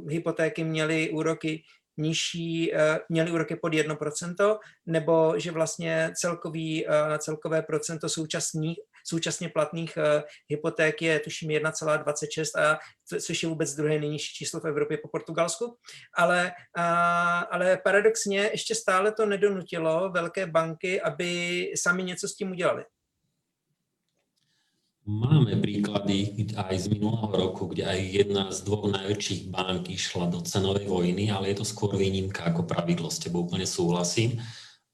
hypotéky měly úroky nižší, měly úroky pod 1%, nebo že vlastně celkový, celkové procento současných, současně platných uh, hypoték je tuším 1,26, a, což je vůbec druhé nejnižší číslo v Evropě po Portugalsku. Ale, uh, ale paradoxně ještě stále to nedonutilo velké banky, aby sami něco s tím udělali. Máme príklady aj z minulého roku, kde aj jedna z dvoch najväčších bank išla do cenovej vojny, ale je to skôr výnimka ako pravidlo, s tebou úplne súhlasím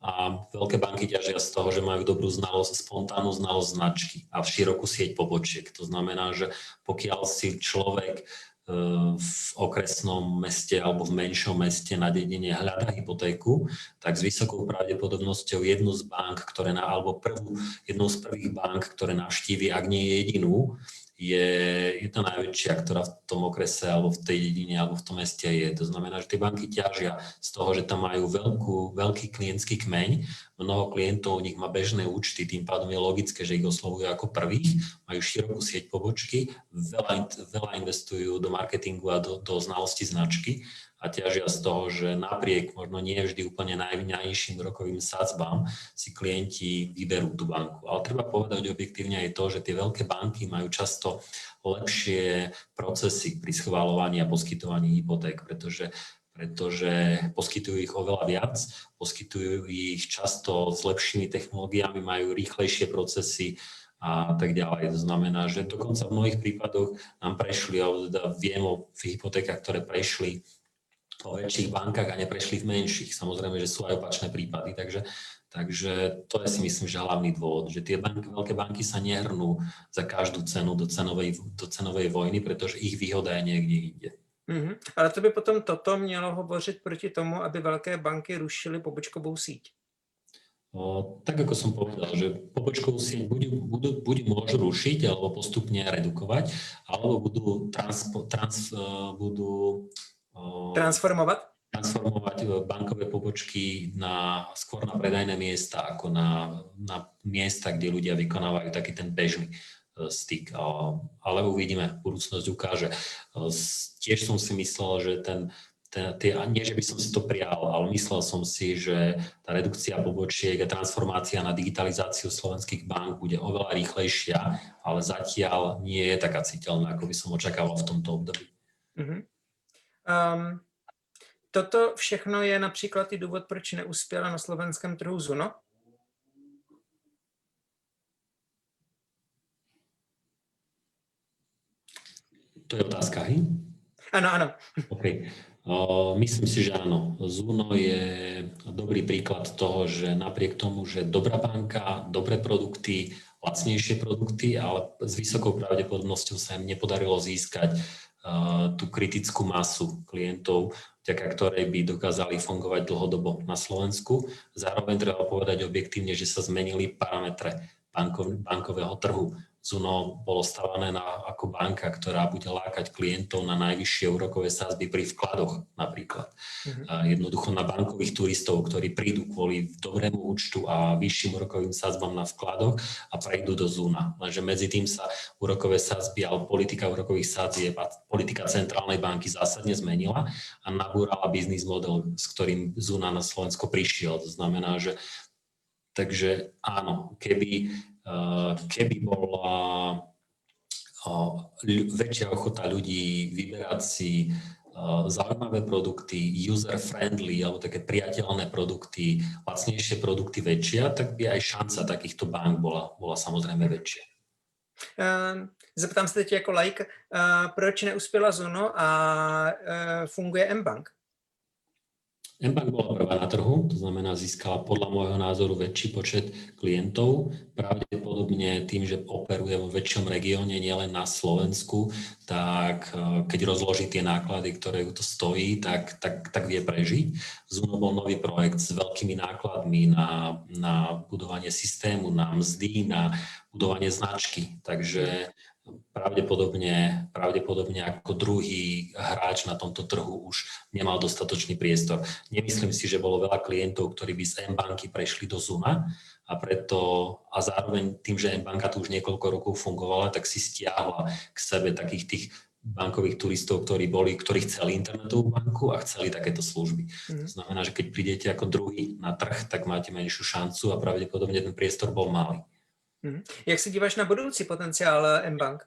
a veľké banky ťažia z toho, že majú dobrú znalosť, spontánnu znalosť značky a širokú sieť pobočiek. To znamená, že pokiaľ si človek e, v okresnom meste alebo v menšom meste na dedine hľadá hypotéku, tak s vysokou pravdepodobnosťou jednu z bank, ktoré na, alebo prvú, jednu z prvých bank, ktoré navštívi, ak nie je jedinú, je, je to najväčšia, ktorá v tom okrese alebo v tej dedine alebo v tom meste je. To znamená, že tie banky ťažia z toho, že tam majú veľkú, veľký klientský kmeň, mnoho klientov u nich má bežné účty, tým pádom je logické, že ich oslovujú ako prvých, majú širokú sieť pobočky, veľa, veľa investujú do marketingu a do, do znalosti značky a ťažia z toho, že napriek možno nie vždy úplne najvyňajším rokovým sadzbám si klienti vyberú tú banku. Ale treba povedať objektívne aj to, že tie veľké banky majú často lepšie procesy pri schváľovaní a poskytovaní hypoték, pretože pretože poskytujú ich oveľa viac, poskytujú ich často s lepšími technológiami, majú rýchlejšie procesy a tak ďalej. To znamená, že dokonca v mnohých prípadoch nám prešli, alebo teda viem o hypotékach, ktoré prešli vo väčších bankách a neprešli v menších. Samozrejme, že sú aj opačné prípady, takže, takže to je si myslím, že hlavný dôvod, že tie banky, veľké banky sa nehrnú za každú cenu do cenovej, do cenovej vojny, pretože ich výhoda je niekde inde. Mm-hmm. Ale to by potom toto mělo hovořit proti tomu, aby velké banky rušily pobočkovou síť. O, tak ako som povedal, že pobočkovú sieť buď, budú, buď môžu rušiť alebo postupne redukovať, alebo budú, trans, trans, uh, budú transformovať? transformovať e, bankové pobočky na, skôr na predajné miesta, ako na, na miesta, kde ľudia vykonávajú taký ten bežný styk. Ale uvidíme, budúcnosť ukáže. Tiež som si myslel, že ten, ten, tie, nie, že by som si to prijal, ale myslel som si, že tá redukcia pobočiek a transformácia na digitalizáciu slovenských bank bude oveľa rýchlejšia, ale zatiaľ nie je taká citeľná, ako by som očakával v tomto období. Uh-huh. Um, toto všechno je například i důvod, proč neuspěla na slovenském trhu Zuno? To je otázka, hej? Áno, áno. OK. O, myslím si, že áno. Zuno je dobrý príklad toho, že napriek tomu, že dobrá banka, dobré produkty, lacnejšie produkty, ale s vysokou pravdepodobnosťou sa im nepodarilo získať uh, tú kritickú masu klientov, vďaka ktorej by dokázali fungovať dlhodobo na Slovensku. Zároveň treba povedať objektívne, že sa zmenili parametre bankov, bankového trhu. Zuno bolo stavané na, ako banka, ktorá bude lákať klientov na najvyššie úrokové sázby pri vkladoch napríklad. Mm-hmm. A jednoducho na bankových turistov, ktorí prídu kvôli dobrému účtu a vyšším úrokovým sázbam na vkladoch a prejdú do Zuna. Lenže medzi tým sa úrokové sázby alebo politika úrokových sádzieb a politika centrálnej banky zásadne zmenila a nabúrala biznis model, s ktorým Zuna na Slovensko prišiel. To znamená, že Takže áno, keby keby bola eh, väčšia ochota ľudí vyberať si eh, zaujímavé produkty, user-friendly alebo také priateľné produkty, lacnejšie produkty väčšia, tak by aj šanca takýchto bank bola, bola samozrejme väčšia. Zeptám se teď jako like, proč neuspěla Zuno a funguje M-Bank? Mbank bola prvá na trhu, to znamená získala podľa môjho názoru väčší počet klientov, pravdepodobne tým, že operuje vo väčšom regióne, nielen na Slovensku, tak e, keď rozloží tie náklady, ktoré ju to stojí, tak, tak, tak vie prežiť. Zuno bol nový projekt s veľkými nákladmi na, na budovanie systému, na mzdy, na budovanie značky, takže pravdepodobne, pravdepodobne ako druhý hráč na tomto trhu už nemal dostatočný priestor. Nemyslím si, že bolo veľa klientov, ktorí by z M-banky prešli do Zuma a preto a zároveň tým, že M-banka tu už niekoľko rokov fungovala, tak si stiahla k sebe takých tých bankových turistov, ktorí boli, ktorí chceli internetovú banku a chceli takéto služby. Mm. To znamená, že keď prídete ako druhý na trh, tak máte menšiu šancu a pravdepodobne ten priestor bol malý. Mhm. Jak se díváš na budoucí potenciál eh, M-Bank?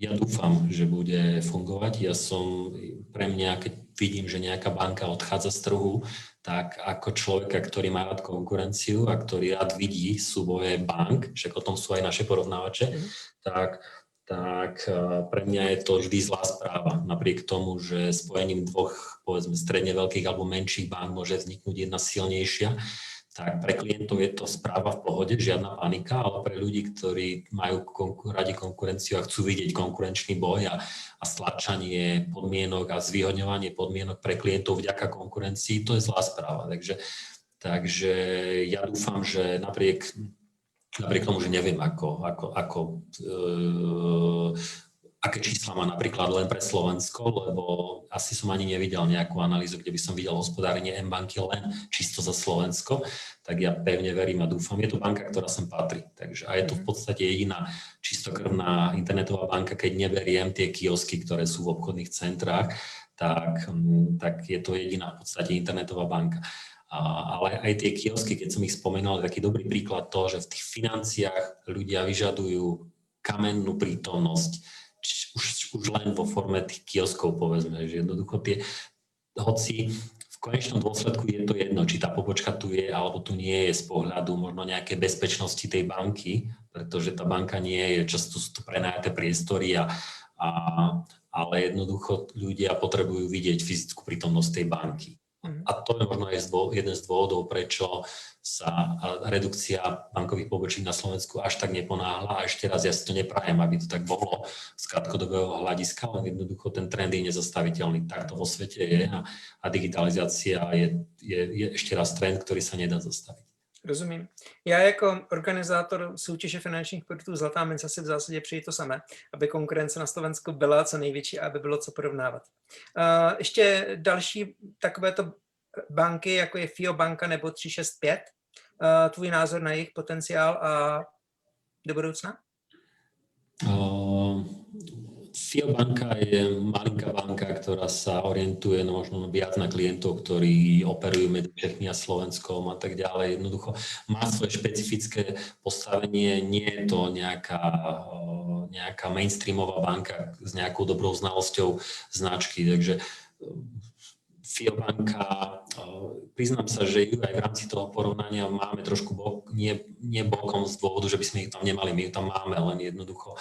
Ja dúfam, že bude fungovať. Ja som, pre mňa, keď vidím, že nejaká banka odchádza z trhu, tak ako človeka, ktorý má rád konkurenciu a ktorý rád vidí súboje bank, však o tom sú aj naše porovnávače, mm. tak, tak eh, pre mňa je to vždy zlá správa. Napriek tomu, že spojením dvoch, povedzme, stredne veľkých alebo menších bank môže vzniknúť jedna silnejšia, tak pre klientov je to správa v pohode, žiadna panika, ale pre ľudí, ktorí majú konkur- radi konkurenciu a chcú vidieť konkurenčný boj a, a stlačanie podmienok a zvýhodňovanie podmienok pre klientov vďaka konkurencii, to je zlá správa. Takže, takže ja dúfam, že napriek, napriek tomu, že neviem, ako, ako, ako e, aké čísla má napríklad len pre Slovensko, lebo asi som ani nevidel nejakú analýzu, kde by som videl hospodárenie M-banky len čisto za Slovensko, tak ja pevne verím a dúfam. Je to banka, ktorá sem patrí. Takže a je to v podstate jediná čistokrvná internetová banka, keď neberiem tie kiosky, ktoré sú v obchodných centrách, tak, mm, tak je to jediná v podstate internetová banka. A, ale aj tie kiosky, keď som ich spomenul, je taký dobrý príklad toho, že v tých financiách ľudia vyžadujú kamennú prítomnosť už, už len vo forme tých kioskov, povedzme, že jednoducho tie, hoci v konečnom dôsledku je to jedno, či tá pobočka tu je, alebo tu nie je z pohľadu možno nejaké bezpečnosti tej banky, pretože tá banka nie je, často sú to prenajaté priestory, a, a, ale jednoducho ľudia potrebujú vidieť fyzickú prítomnosť tej banky. Mhm. A to je možno aj jeden z dôvodov, prečo sa redukcia bankových pobočík na Slovensku až tak neponáhla. A ešte raz, ja si to neprajem, aby to tak bolo z krátkodobého hľadiska, len jednoducho ten trend je nezastaviteľný. Tak to vo svete je a, a digitalizácia je, je, je ešte raz trend, ktorý sa nedá zastaviť. Rozumím. Já jako organizátor soutěže finančních produktů Zlatá mince si v zásadě přeji to samé, aby konkurence na Slovensku byla co největší a aby bylo co porovnávat. Uh, ještě další takovéto banky, jako je FIO banka nebo 365, uh, tvůj názor na jejich potenciál a do budoucna? Uh, FIO banka je malinká banka, ktorá sa orientuje no, možno viac na klientov, ktorí operujú medzi Čechmi a Slovenskom a tak ďalej. Jednoducho má svoje špecifické postavenie, nie je to nejaká, nejaká mainstreamová banka s nejakou dobrou znalosťou značky, takže FIO banka, priznám sa, že ju aj v rámci toho porovnania máme trošku bok, nie, nie bokom z dôvodu, že by sme ich tam nemali, my ju tam máme, len jednoducho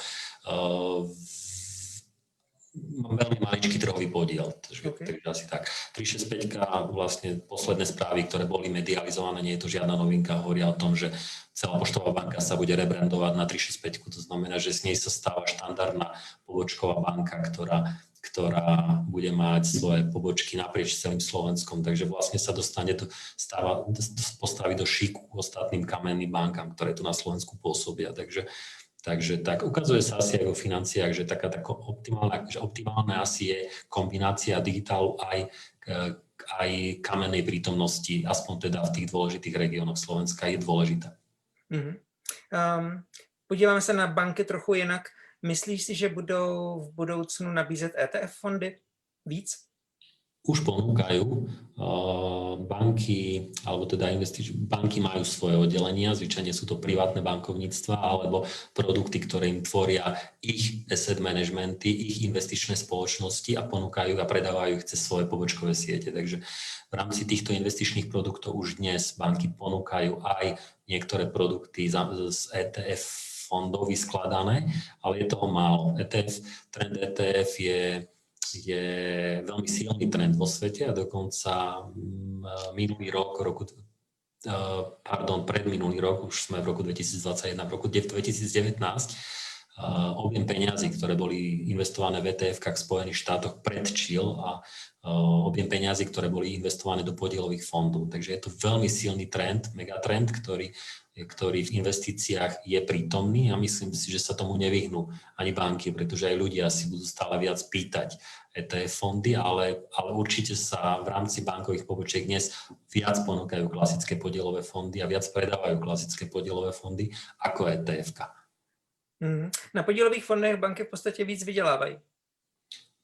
mám veľmi maličký trhový podiel, takže, okay. takže asi tak. 365 vlastne posledné správy, ktoré boli medializované, nie je to žiadna novinka, hovoria o tom, že celá poštová banka sa bude rebrandovať na 365, to znamená, že z nej sa stáva štandardná pobočková banka, ktorá ktorá bude mať svoje pobočky naprieč celým Slovenskom, takže vlastne sa dostane do, stáva, postaví do šíku ostatným kamenným bankám, ktoré tu na Slovensku pôsobia. Takže Takže tak ukazuje sa asi aj vo financiách, že taká, taká optimálna, že optimálna asi je kombinácia digitálu aj, aj kamennej prítomnosti, aspoň teda v tých dôležitých regiónoch Slovenska je dôležitá. Mm-hmm. Um, podíváme se na banky trochu jinak. Myslíš si, že budou v budoucnu nabízet ETF fondy víc? Už ponúkajú. Banky, alebo teda investič- banky majú svoje oddelenia, zvyčajne sú to privátne bankovníctva alebo produkty, ktoré im tvoria ich asset managementy, ich investičné spoločnosti a ponúkajú a predávajú ich cez svoje pobočkové siete. Takže v rámci týchto investičných produktov už dnes banky ponúkajú aj niektoré produkty z ETF fondov vyskladané, ale je toho málo. ETF, trend ETF je je veľmi silný trend vo svete a dokonca mm, minulý rok, roku, e, pardon, predminulý rok, už sme v roku 2021, v roku 2019, e, objem peňazí, ktoré boli investované v ETF v Spojených štátoch predčil a e, objem peňazí, ktoré boli investované do podielových fondov. Takže je to veľmi silný trend, megatrend, ktorý ktorý v investíciách je prítomný a myslím si, že sa tomu nevyhnú ani banky, pretože aj ľudia si budú stále viac pýtať ETF fondy, ale, ale určite sa v rámci bankových pobočiek dnes viac ponúkajú klasické podielové fondy a viac predávajú klasické podielové fondy ako etf Mm. Na podielových fondech banky v podstate víc vydelávajú.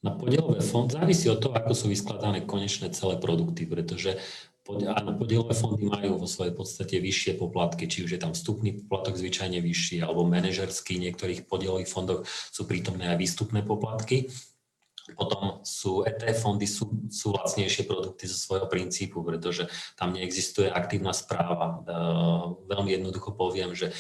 Na podielové fond závisí od toho, ako sú vyskladané konečné celé produkty, pretože áno, podielové fondy majú vo svojej podstate vyššie poplatky, či už je tam vstupný poplatok zvyčajne vyšší, alebo manažerský, v niektorých podielových fondoch sú prítomné aj výstupné poplatky. Potom sú ETF fondy, sú, sú lacnejšie produkty zo svojho princípu, pretože tam neexistuje aktívna správa. E, veľmi jednoducho poviem, že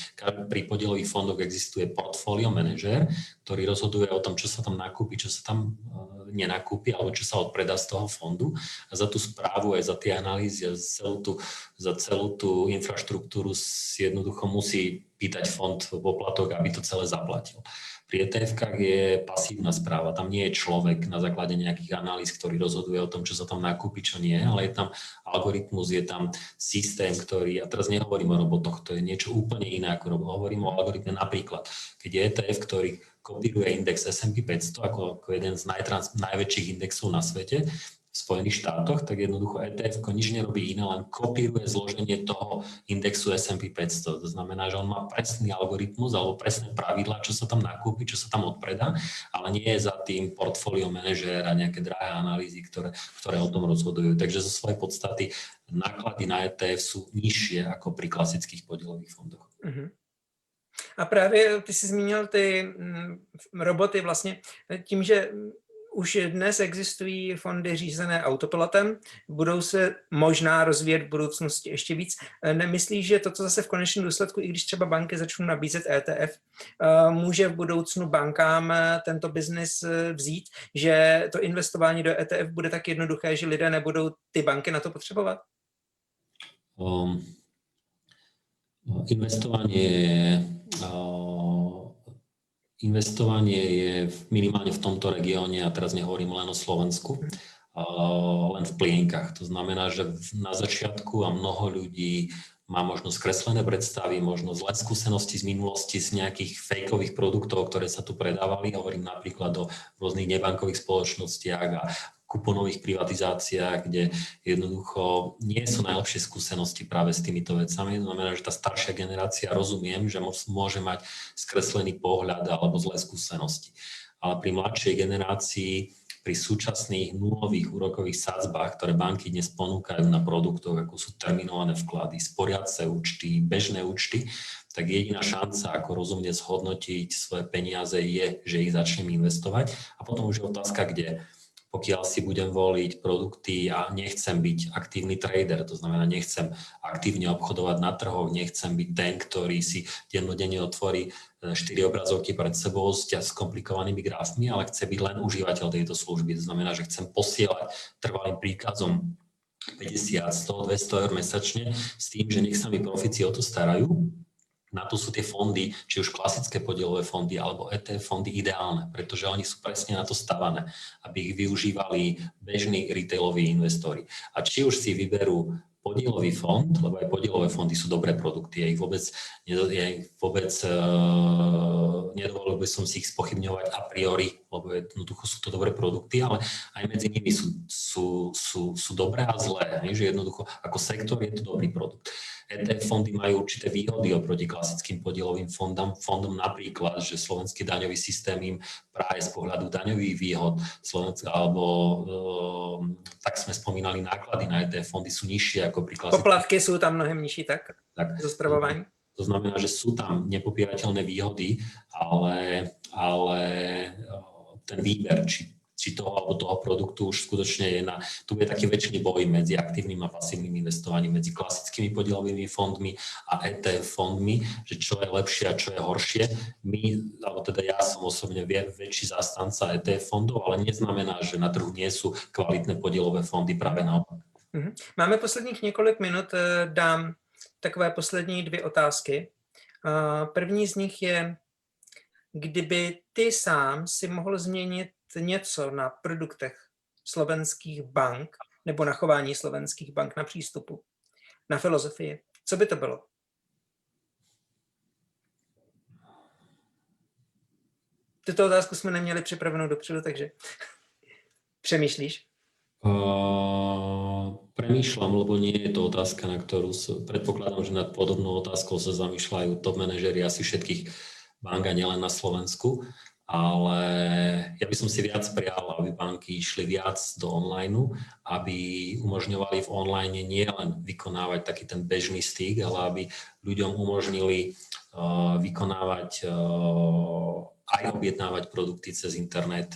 pri podielových fondoch existuje portfólio manažer, ktorý rozhoduje o tom, čo sa tam nakúpi, čo sa tam e, nenakúpi, alebo čo sa odpredá z toho fondu. A za tú správu, aj za tie analýzy, za celú tú, za celú tú infraštruktúru jednoducho musí pýtať fond poplatok, aby to celé zaplatil. Pri etf je pasívna správa, tam nie je človek na základe nejakých analýz, ktorý rozhoduje o tom, čo sa tam nakúpi, čo nie, ale je tam algoritmus, je tam systém, ktorý, a teraz nehovorím o robotoch, to je niečo úplne iné ako robot, hovorím o algoritme. Napríklad, keď je ETF, ktorý kopíruje index S&P 500 ako, ako jeden z najtrans, najväčších indexov na svete, Spojených štátoch, tak jednoducho ETF nič nerobí iné, len kopíruje zloženie toho indexu S&P 500. To znamená, že on má presný algoritmus alebo presné pravidlá, čo sa tam nakúpi, čo sa tam odpredá, ale nie je za tým portfólio manažér a nejaké drahé analýzy, ktoré, ktoré o tom rozhodujú. Takže zo svojej podstaty náklady na ETF sú nižšie ako pri klasických podielových fondoch. Uh-huh. A právě ty jsi zmínil ty mm, roboty vlastně tím, že už dnes existují fondy řízené autopilotem, budou se možná rozvíjet v budoucnosti ještě víc. Nemyslíš, že toto zase v konečném důsledku, i když třeba banky začnou nabízet ETF, může v budoucnu bankám tento biznis vzít, že to investování do ETF bude tak jednoduché, že lidé nebudou ty banky na to potřebovat? Um, investovanie uh, investovanie je minimálne v tomto regióne, a teraz nehovorím len o Slovensku, len v plienkach. To znamená, že na začiatku a mnoho ľudí má možno skreslené predstavy, možno zlé skúsenosti z minulosti z nejakých fejkových produktov, ktoré sa tu predávali. Hovorím napríklad o rôznych nebankových spoločnostiach a kuponových privatizáciách, kde jednoducho nie sú najlepšie skúsenosti práve s týmito vecami. To znamená, že tá staršia generácia rozumiem, že môže mať skreslený pohľad alebo zlé skúsenosti. Ale pri mladšej generácii pri súčasných nulových úrokových sádzbách, ktoré banky dnes ponúkajú na produktoch, ako sú terminované vklady, sporiace účty, bežné účty, tak jediná šanca, ako rozumne zhodnotiť svoje peniaze je, že ich začnem investovať. A potom už je otázka, kde pokiaľ si budem voliť produkty a nechcem byť aktívny trader, to znamená, nechcem aktívne obchodovať na trhoch, nechcem byť ten, ktorý si dennodenne otvorí 4 e, obrazovky pred sebou s komplikovanými grafmi, ale chce byť len užívateľ tejto služby. To znamená, že chcem posielať trvalým príkazom 50, 100, 200 eur mesačne s tým, že nech sa mi profici o to starajú na to sú tie fondy, či už klasické podielové fondy alebo ETF fondy ideálne, pretože oni sú presne na to stavané, aby ich využívali bežní retailoví investori. A či už si vyberú podielový fond, lebo aj podielové fondy sú dobré produkty. Ja ich vôbec, ja ich vôbec uh, nedovolil by som si ich spochybňovať a priori, lebo jednoducho sú to dobré produkty, ale aj medzi nimi sú, sú, sú, sú dobré a zlé. Že jednoducho ako sektor je to dobrý produkt. ETF fondy majú určité výhody oproti klasickým podielovým fondom, fondom napríklad, že slovenský daňový systém im práve z pohľadu daňových výhod Slovenska, alebo e, tak sme spomínali, náklady na ETF fondy sú nižšie ako pri klasických. Poplatky sú tam mnohem nižší, tak? Tak. Zo. To znamená, že sú tam nepopierateľné výhody, ale, ale ten výber, či či toho alebo toho produktu už skutočne je na, tu je taký väčší boj medzi aktívnym a pasívnym investovaním, medzi klasickými podielovými fondmi a ETF fondmi, že čo je lepšie a čo je horšie. My, alebo teda ja som osobne väčší zástanca ETF fondov, ale neznamená, že na trhu nie sú kvalitné podielové fondy, práve naopak. Mhm. Máme posledních několik minut, eh, dám takové poslední dvě otázky. Eh, první z nich je, kdyby ty sám si mohl změnit něco na produktech slovenských bank nebo na chování slovenských bank, na přístupu, na filozofii, co by to bylo? Tuto otázku jsme neměli připravenou dopředu, takže (laughs) přemýšlíš? Uh, premýšľam, lebo nie je to otázka, na ktorú sa, predpokladám, že nad podobnou otázkou sa zamýšľajú top manažery asi všetkých bank a nielen na Slovensku ale ja by som si viac prijal, aby banky išli viac do online, aby umožňovali v online nie len vykonávať taký ten bežný styk, ale aby ľuďom umožnili uh, vykonávať uh, aj objednávať produkty cez internet.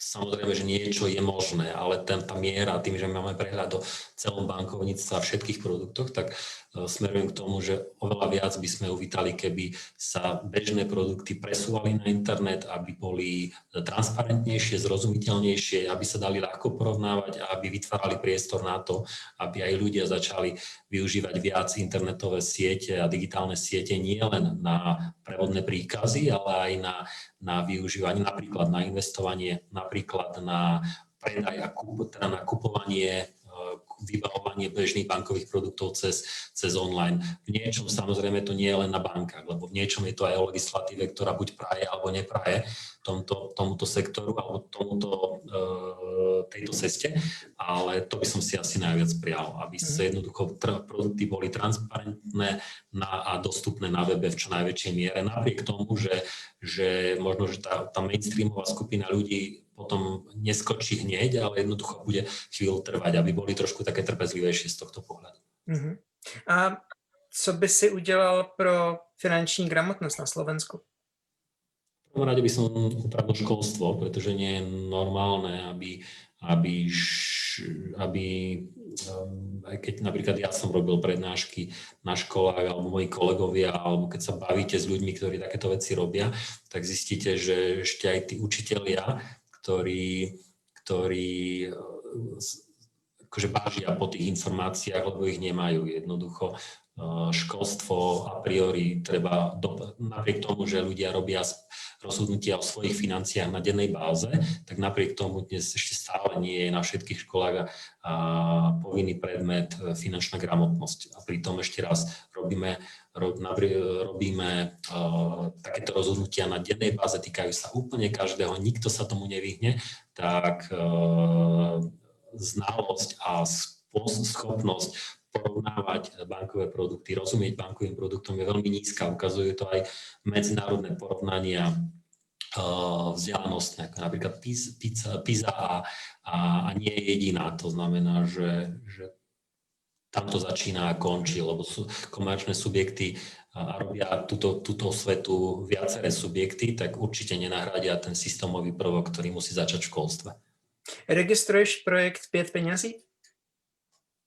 Samozrejme, že niečo je možné, ale ten, tá miera, tým, že máme prehľad o celom bankovníctve a všetkých produktoch, tak smerujem k tomu, že oveľa viac by sme uvítali, keby sa bežné produkty presúvali na internet, aby boli transparentnejšie, zrozumiteľnejšie, aby sa dali ľahko porovnávať a aby vytvárali priestor na to, aby aj ľudia začali využívať viac internetové siete a digitálne siete nie len na prevodné príkazy, ale aj na na využívanie, napríklad na investovanie, napríklad na predaj a kúp, teda na kupovanie vybavovanie bežných bankových produktov cez, cez online. V niečom samozrejme to nie je len na bankách, lebo v niečom je to aj o legislatíve, ktorá buď praje alebo nepraje tomto, tomuto sektoru alebo tomuto, e, tejto ceste, ale to by som si asi najviac prijal, aby sa mhm. jednoducho produkty boli transparentné na, a dostupné na webe v čo najväčšej miere, napriek tomu, že, že možno, že tá, tá mainstreamová skupina ľudí potom neskočí hneď, ale jednoducho bude chvíľu trvať, aby boli trošku také trpezlivejšie z tohto pohľadu. Uh-huh. A co by si udělal pro finanční gramotnost na Slovensku? V prvom rade by som upravil školstvo, pretože nie je normálne, aby, aby, aby um, aj keď napríklad ja som robil prednášky na školách, alebo moji kolegovia, alebo keď sa bavíte s ľuďmi, ktorí takéto veci robia, tak zistíte, že ešte aj tí učitelia, ktorí, ktorí s- akože vážia po tých informáciách, lebo ich nemajú jednoducho. Uh, Školstvo a priori treba, napriek tomu, že ľudia robia rozhodnutia o svojich financiách na dennej báze, tak napriek tomu dnes ešte stále nie je na všetkých školách a, a povinný predmet e, finančná gramotnosť. A pritom ešte raz robíme, robíme uh, takéto rozhodnutia na dennej báze, týkajú sa úplne každého, nikto sa tomu nevyhne, tak uh, znalosť a schopnosť porovnávať bankové produkty, rozumieť bankovým produktom je veľmi nízka. Ukazujú to aj medzinárodné porovnania uh, vzdialenosti, ako napríklad PIS- PISA, PISA a, a, a nie je jediná. To znamená, že, že tam to začína a končí, lebo sú komerčné subjekty a robia túto, túto svetu viaceré subjekty, tak určite nenahradia ten systémový prvok, ktorý musí začať v školstve. Registruješ projekt Pět penězí?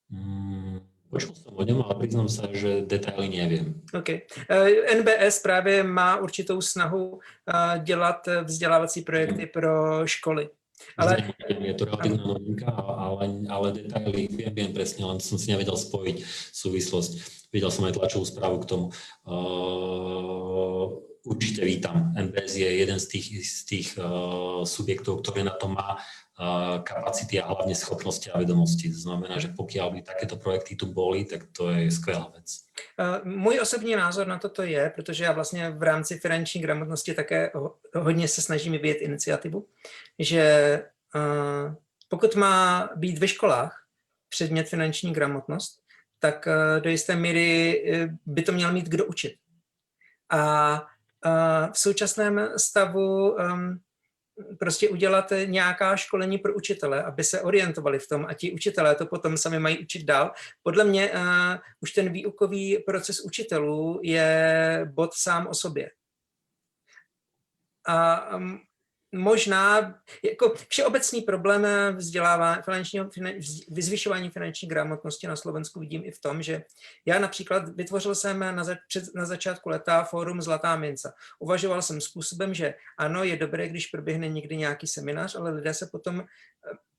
Mm, počul som o ňom, ale priznám sa, že detaily neviem. OK. Eh, NBS právě má určitou snahu eh, dělat vzdělávací projekty pro školy. Ale. Je to relatívna novinka, ale, ale detaily viem, viem presne, len som si nevedel spojiť súvislosť. Videl som aj tlačovú správu k tomu. Uh, určite vítam. NBS je jeden z tých, z tých uh, subjektov, ktorý na to má uh, kapacity a hlavne schopnosti a vedomosti. To znamená, že pokiaľ by takéto projekty tu boli, tak to je skvelá vec. Uh, můj osobní názor na toto je, protože já vlastně v rámci finanční gramotnosti také ho- hodně se snažím vyvíjet iniciativu, že uh, pokud má být ve školách předmět finanční gramotnost, tak uh, do jisté míry by to měl mít kdo učit. A v současném stavu prostě udělat nějaká školení pro učitele, aby se orientovali v tom a ti učitelé to potom sami mají učit dál. Podle mě uh, už ten výukový proces učitelů je bod sám o sobě. A možná, jako všeobecný problém vzdělávání, finančního, finan, vyzvyšování finanční gramotnosti na Slovensku vidím i v tom, že já například vytvořil jsem na, za, před, na začátku leta fórum Zlatá mince. Uvažoval jsem způsobem, že ano, je dobré, když proběhne někdy nějaký seminář, ale lidé se potom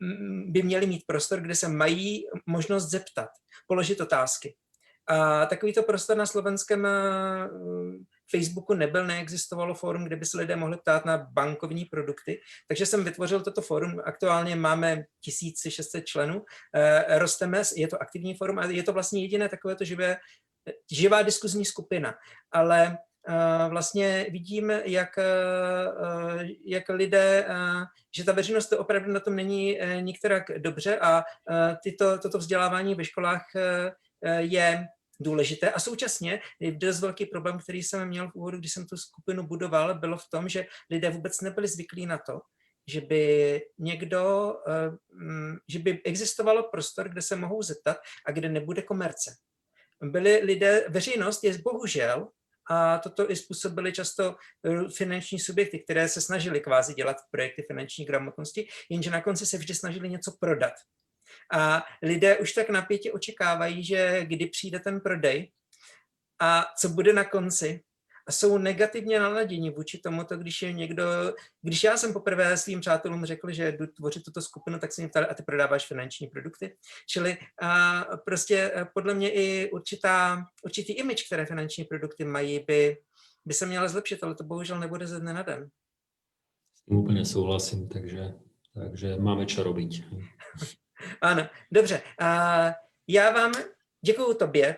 mm, by měli mít prostor, kde se mají možnost zeptat, položit otázky. A takovýto prostor na slovenském eh, Facebooku nebyl, neexistovalo fórum, kde by se lidé mohli ptát na bankovní produkty, takže jsem vytvořil toto fórum. Aktuálně máme 1600 členů, eh, rosteme, je to aktivní fórum a je to vlastně jediné takovéto živé, živá diskuzní skupina, ale eh, vlastně vidím, jak, jak lidé, že ta veřejnost opravdu na tom není nikterak dobře a tyto, toto vzdělávání ve školách je důležité. A současně dost velký problém, který jsem měl v úvodu, když jsem tu skupinu budoval, bylo v tom, že lidé vůbec nebyli zvyklí na to, že by někdo, že by existovalo prostor, kde se mohou zeptat a kde nebude komerce. Byli lidé, veřejnost je bohužel, a toto i způsobili často finanční subjekty, které se snažili kvázi dělat projekty finanční gramotnosti, jenže na konci se vždy snažili něco prodat. A lidé už tak napětě očekávají, že kdy přijde ten prodej a co bude na konci. A jsou negativně naladěni vůči tomuto, když je někdo, když já jsem poprvé svým přátelům řekl, že jdu tvořit tuto skupinu, tak se mě ptali, a ty prodáváš finanční produkty? Čili a prostě podle mě i určitá, určitý image, které finanční produkty mají, by, by se měla zlepšit, ale to bohužel nebude ze dne na den. S tým úplne súhlasím, takže, takže máme čo robiť. (laughs) Ano, dobře. Já vám děkuji tobě,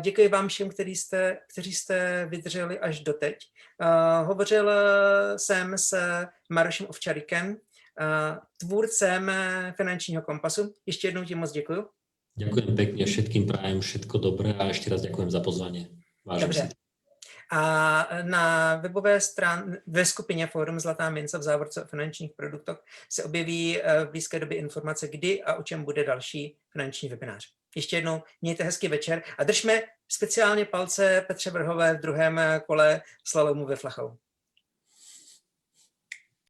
děkuji vám všem, kteří jste, kteří jste vydrželi až doteď. Hovořil jsem s Marošem Ovčarikem, tvůrcem finančního kompasu. Ještě jednou ti moc děkuji. Ďakujem pekne, všetkým prajem všetko dobré a ešte raz ďakujem za pozvanie. Vážim Dobře. si. A na webové stran, ve skupině Fórum Zlatá mince v závorce o finančních produktech se objeví v blízké době informace, kdy a o čem bude další finanční webinář. ještě jednou mějte hezký večer a držme speciálně palce Petře Vrhové v druhém kole slalomu ve Flachou.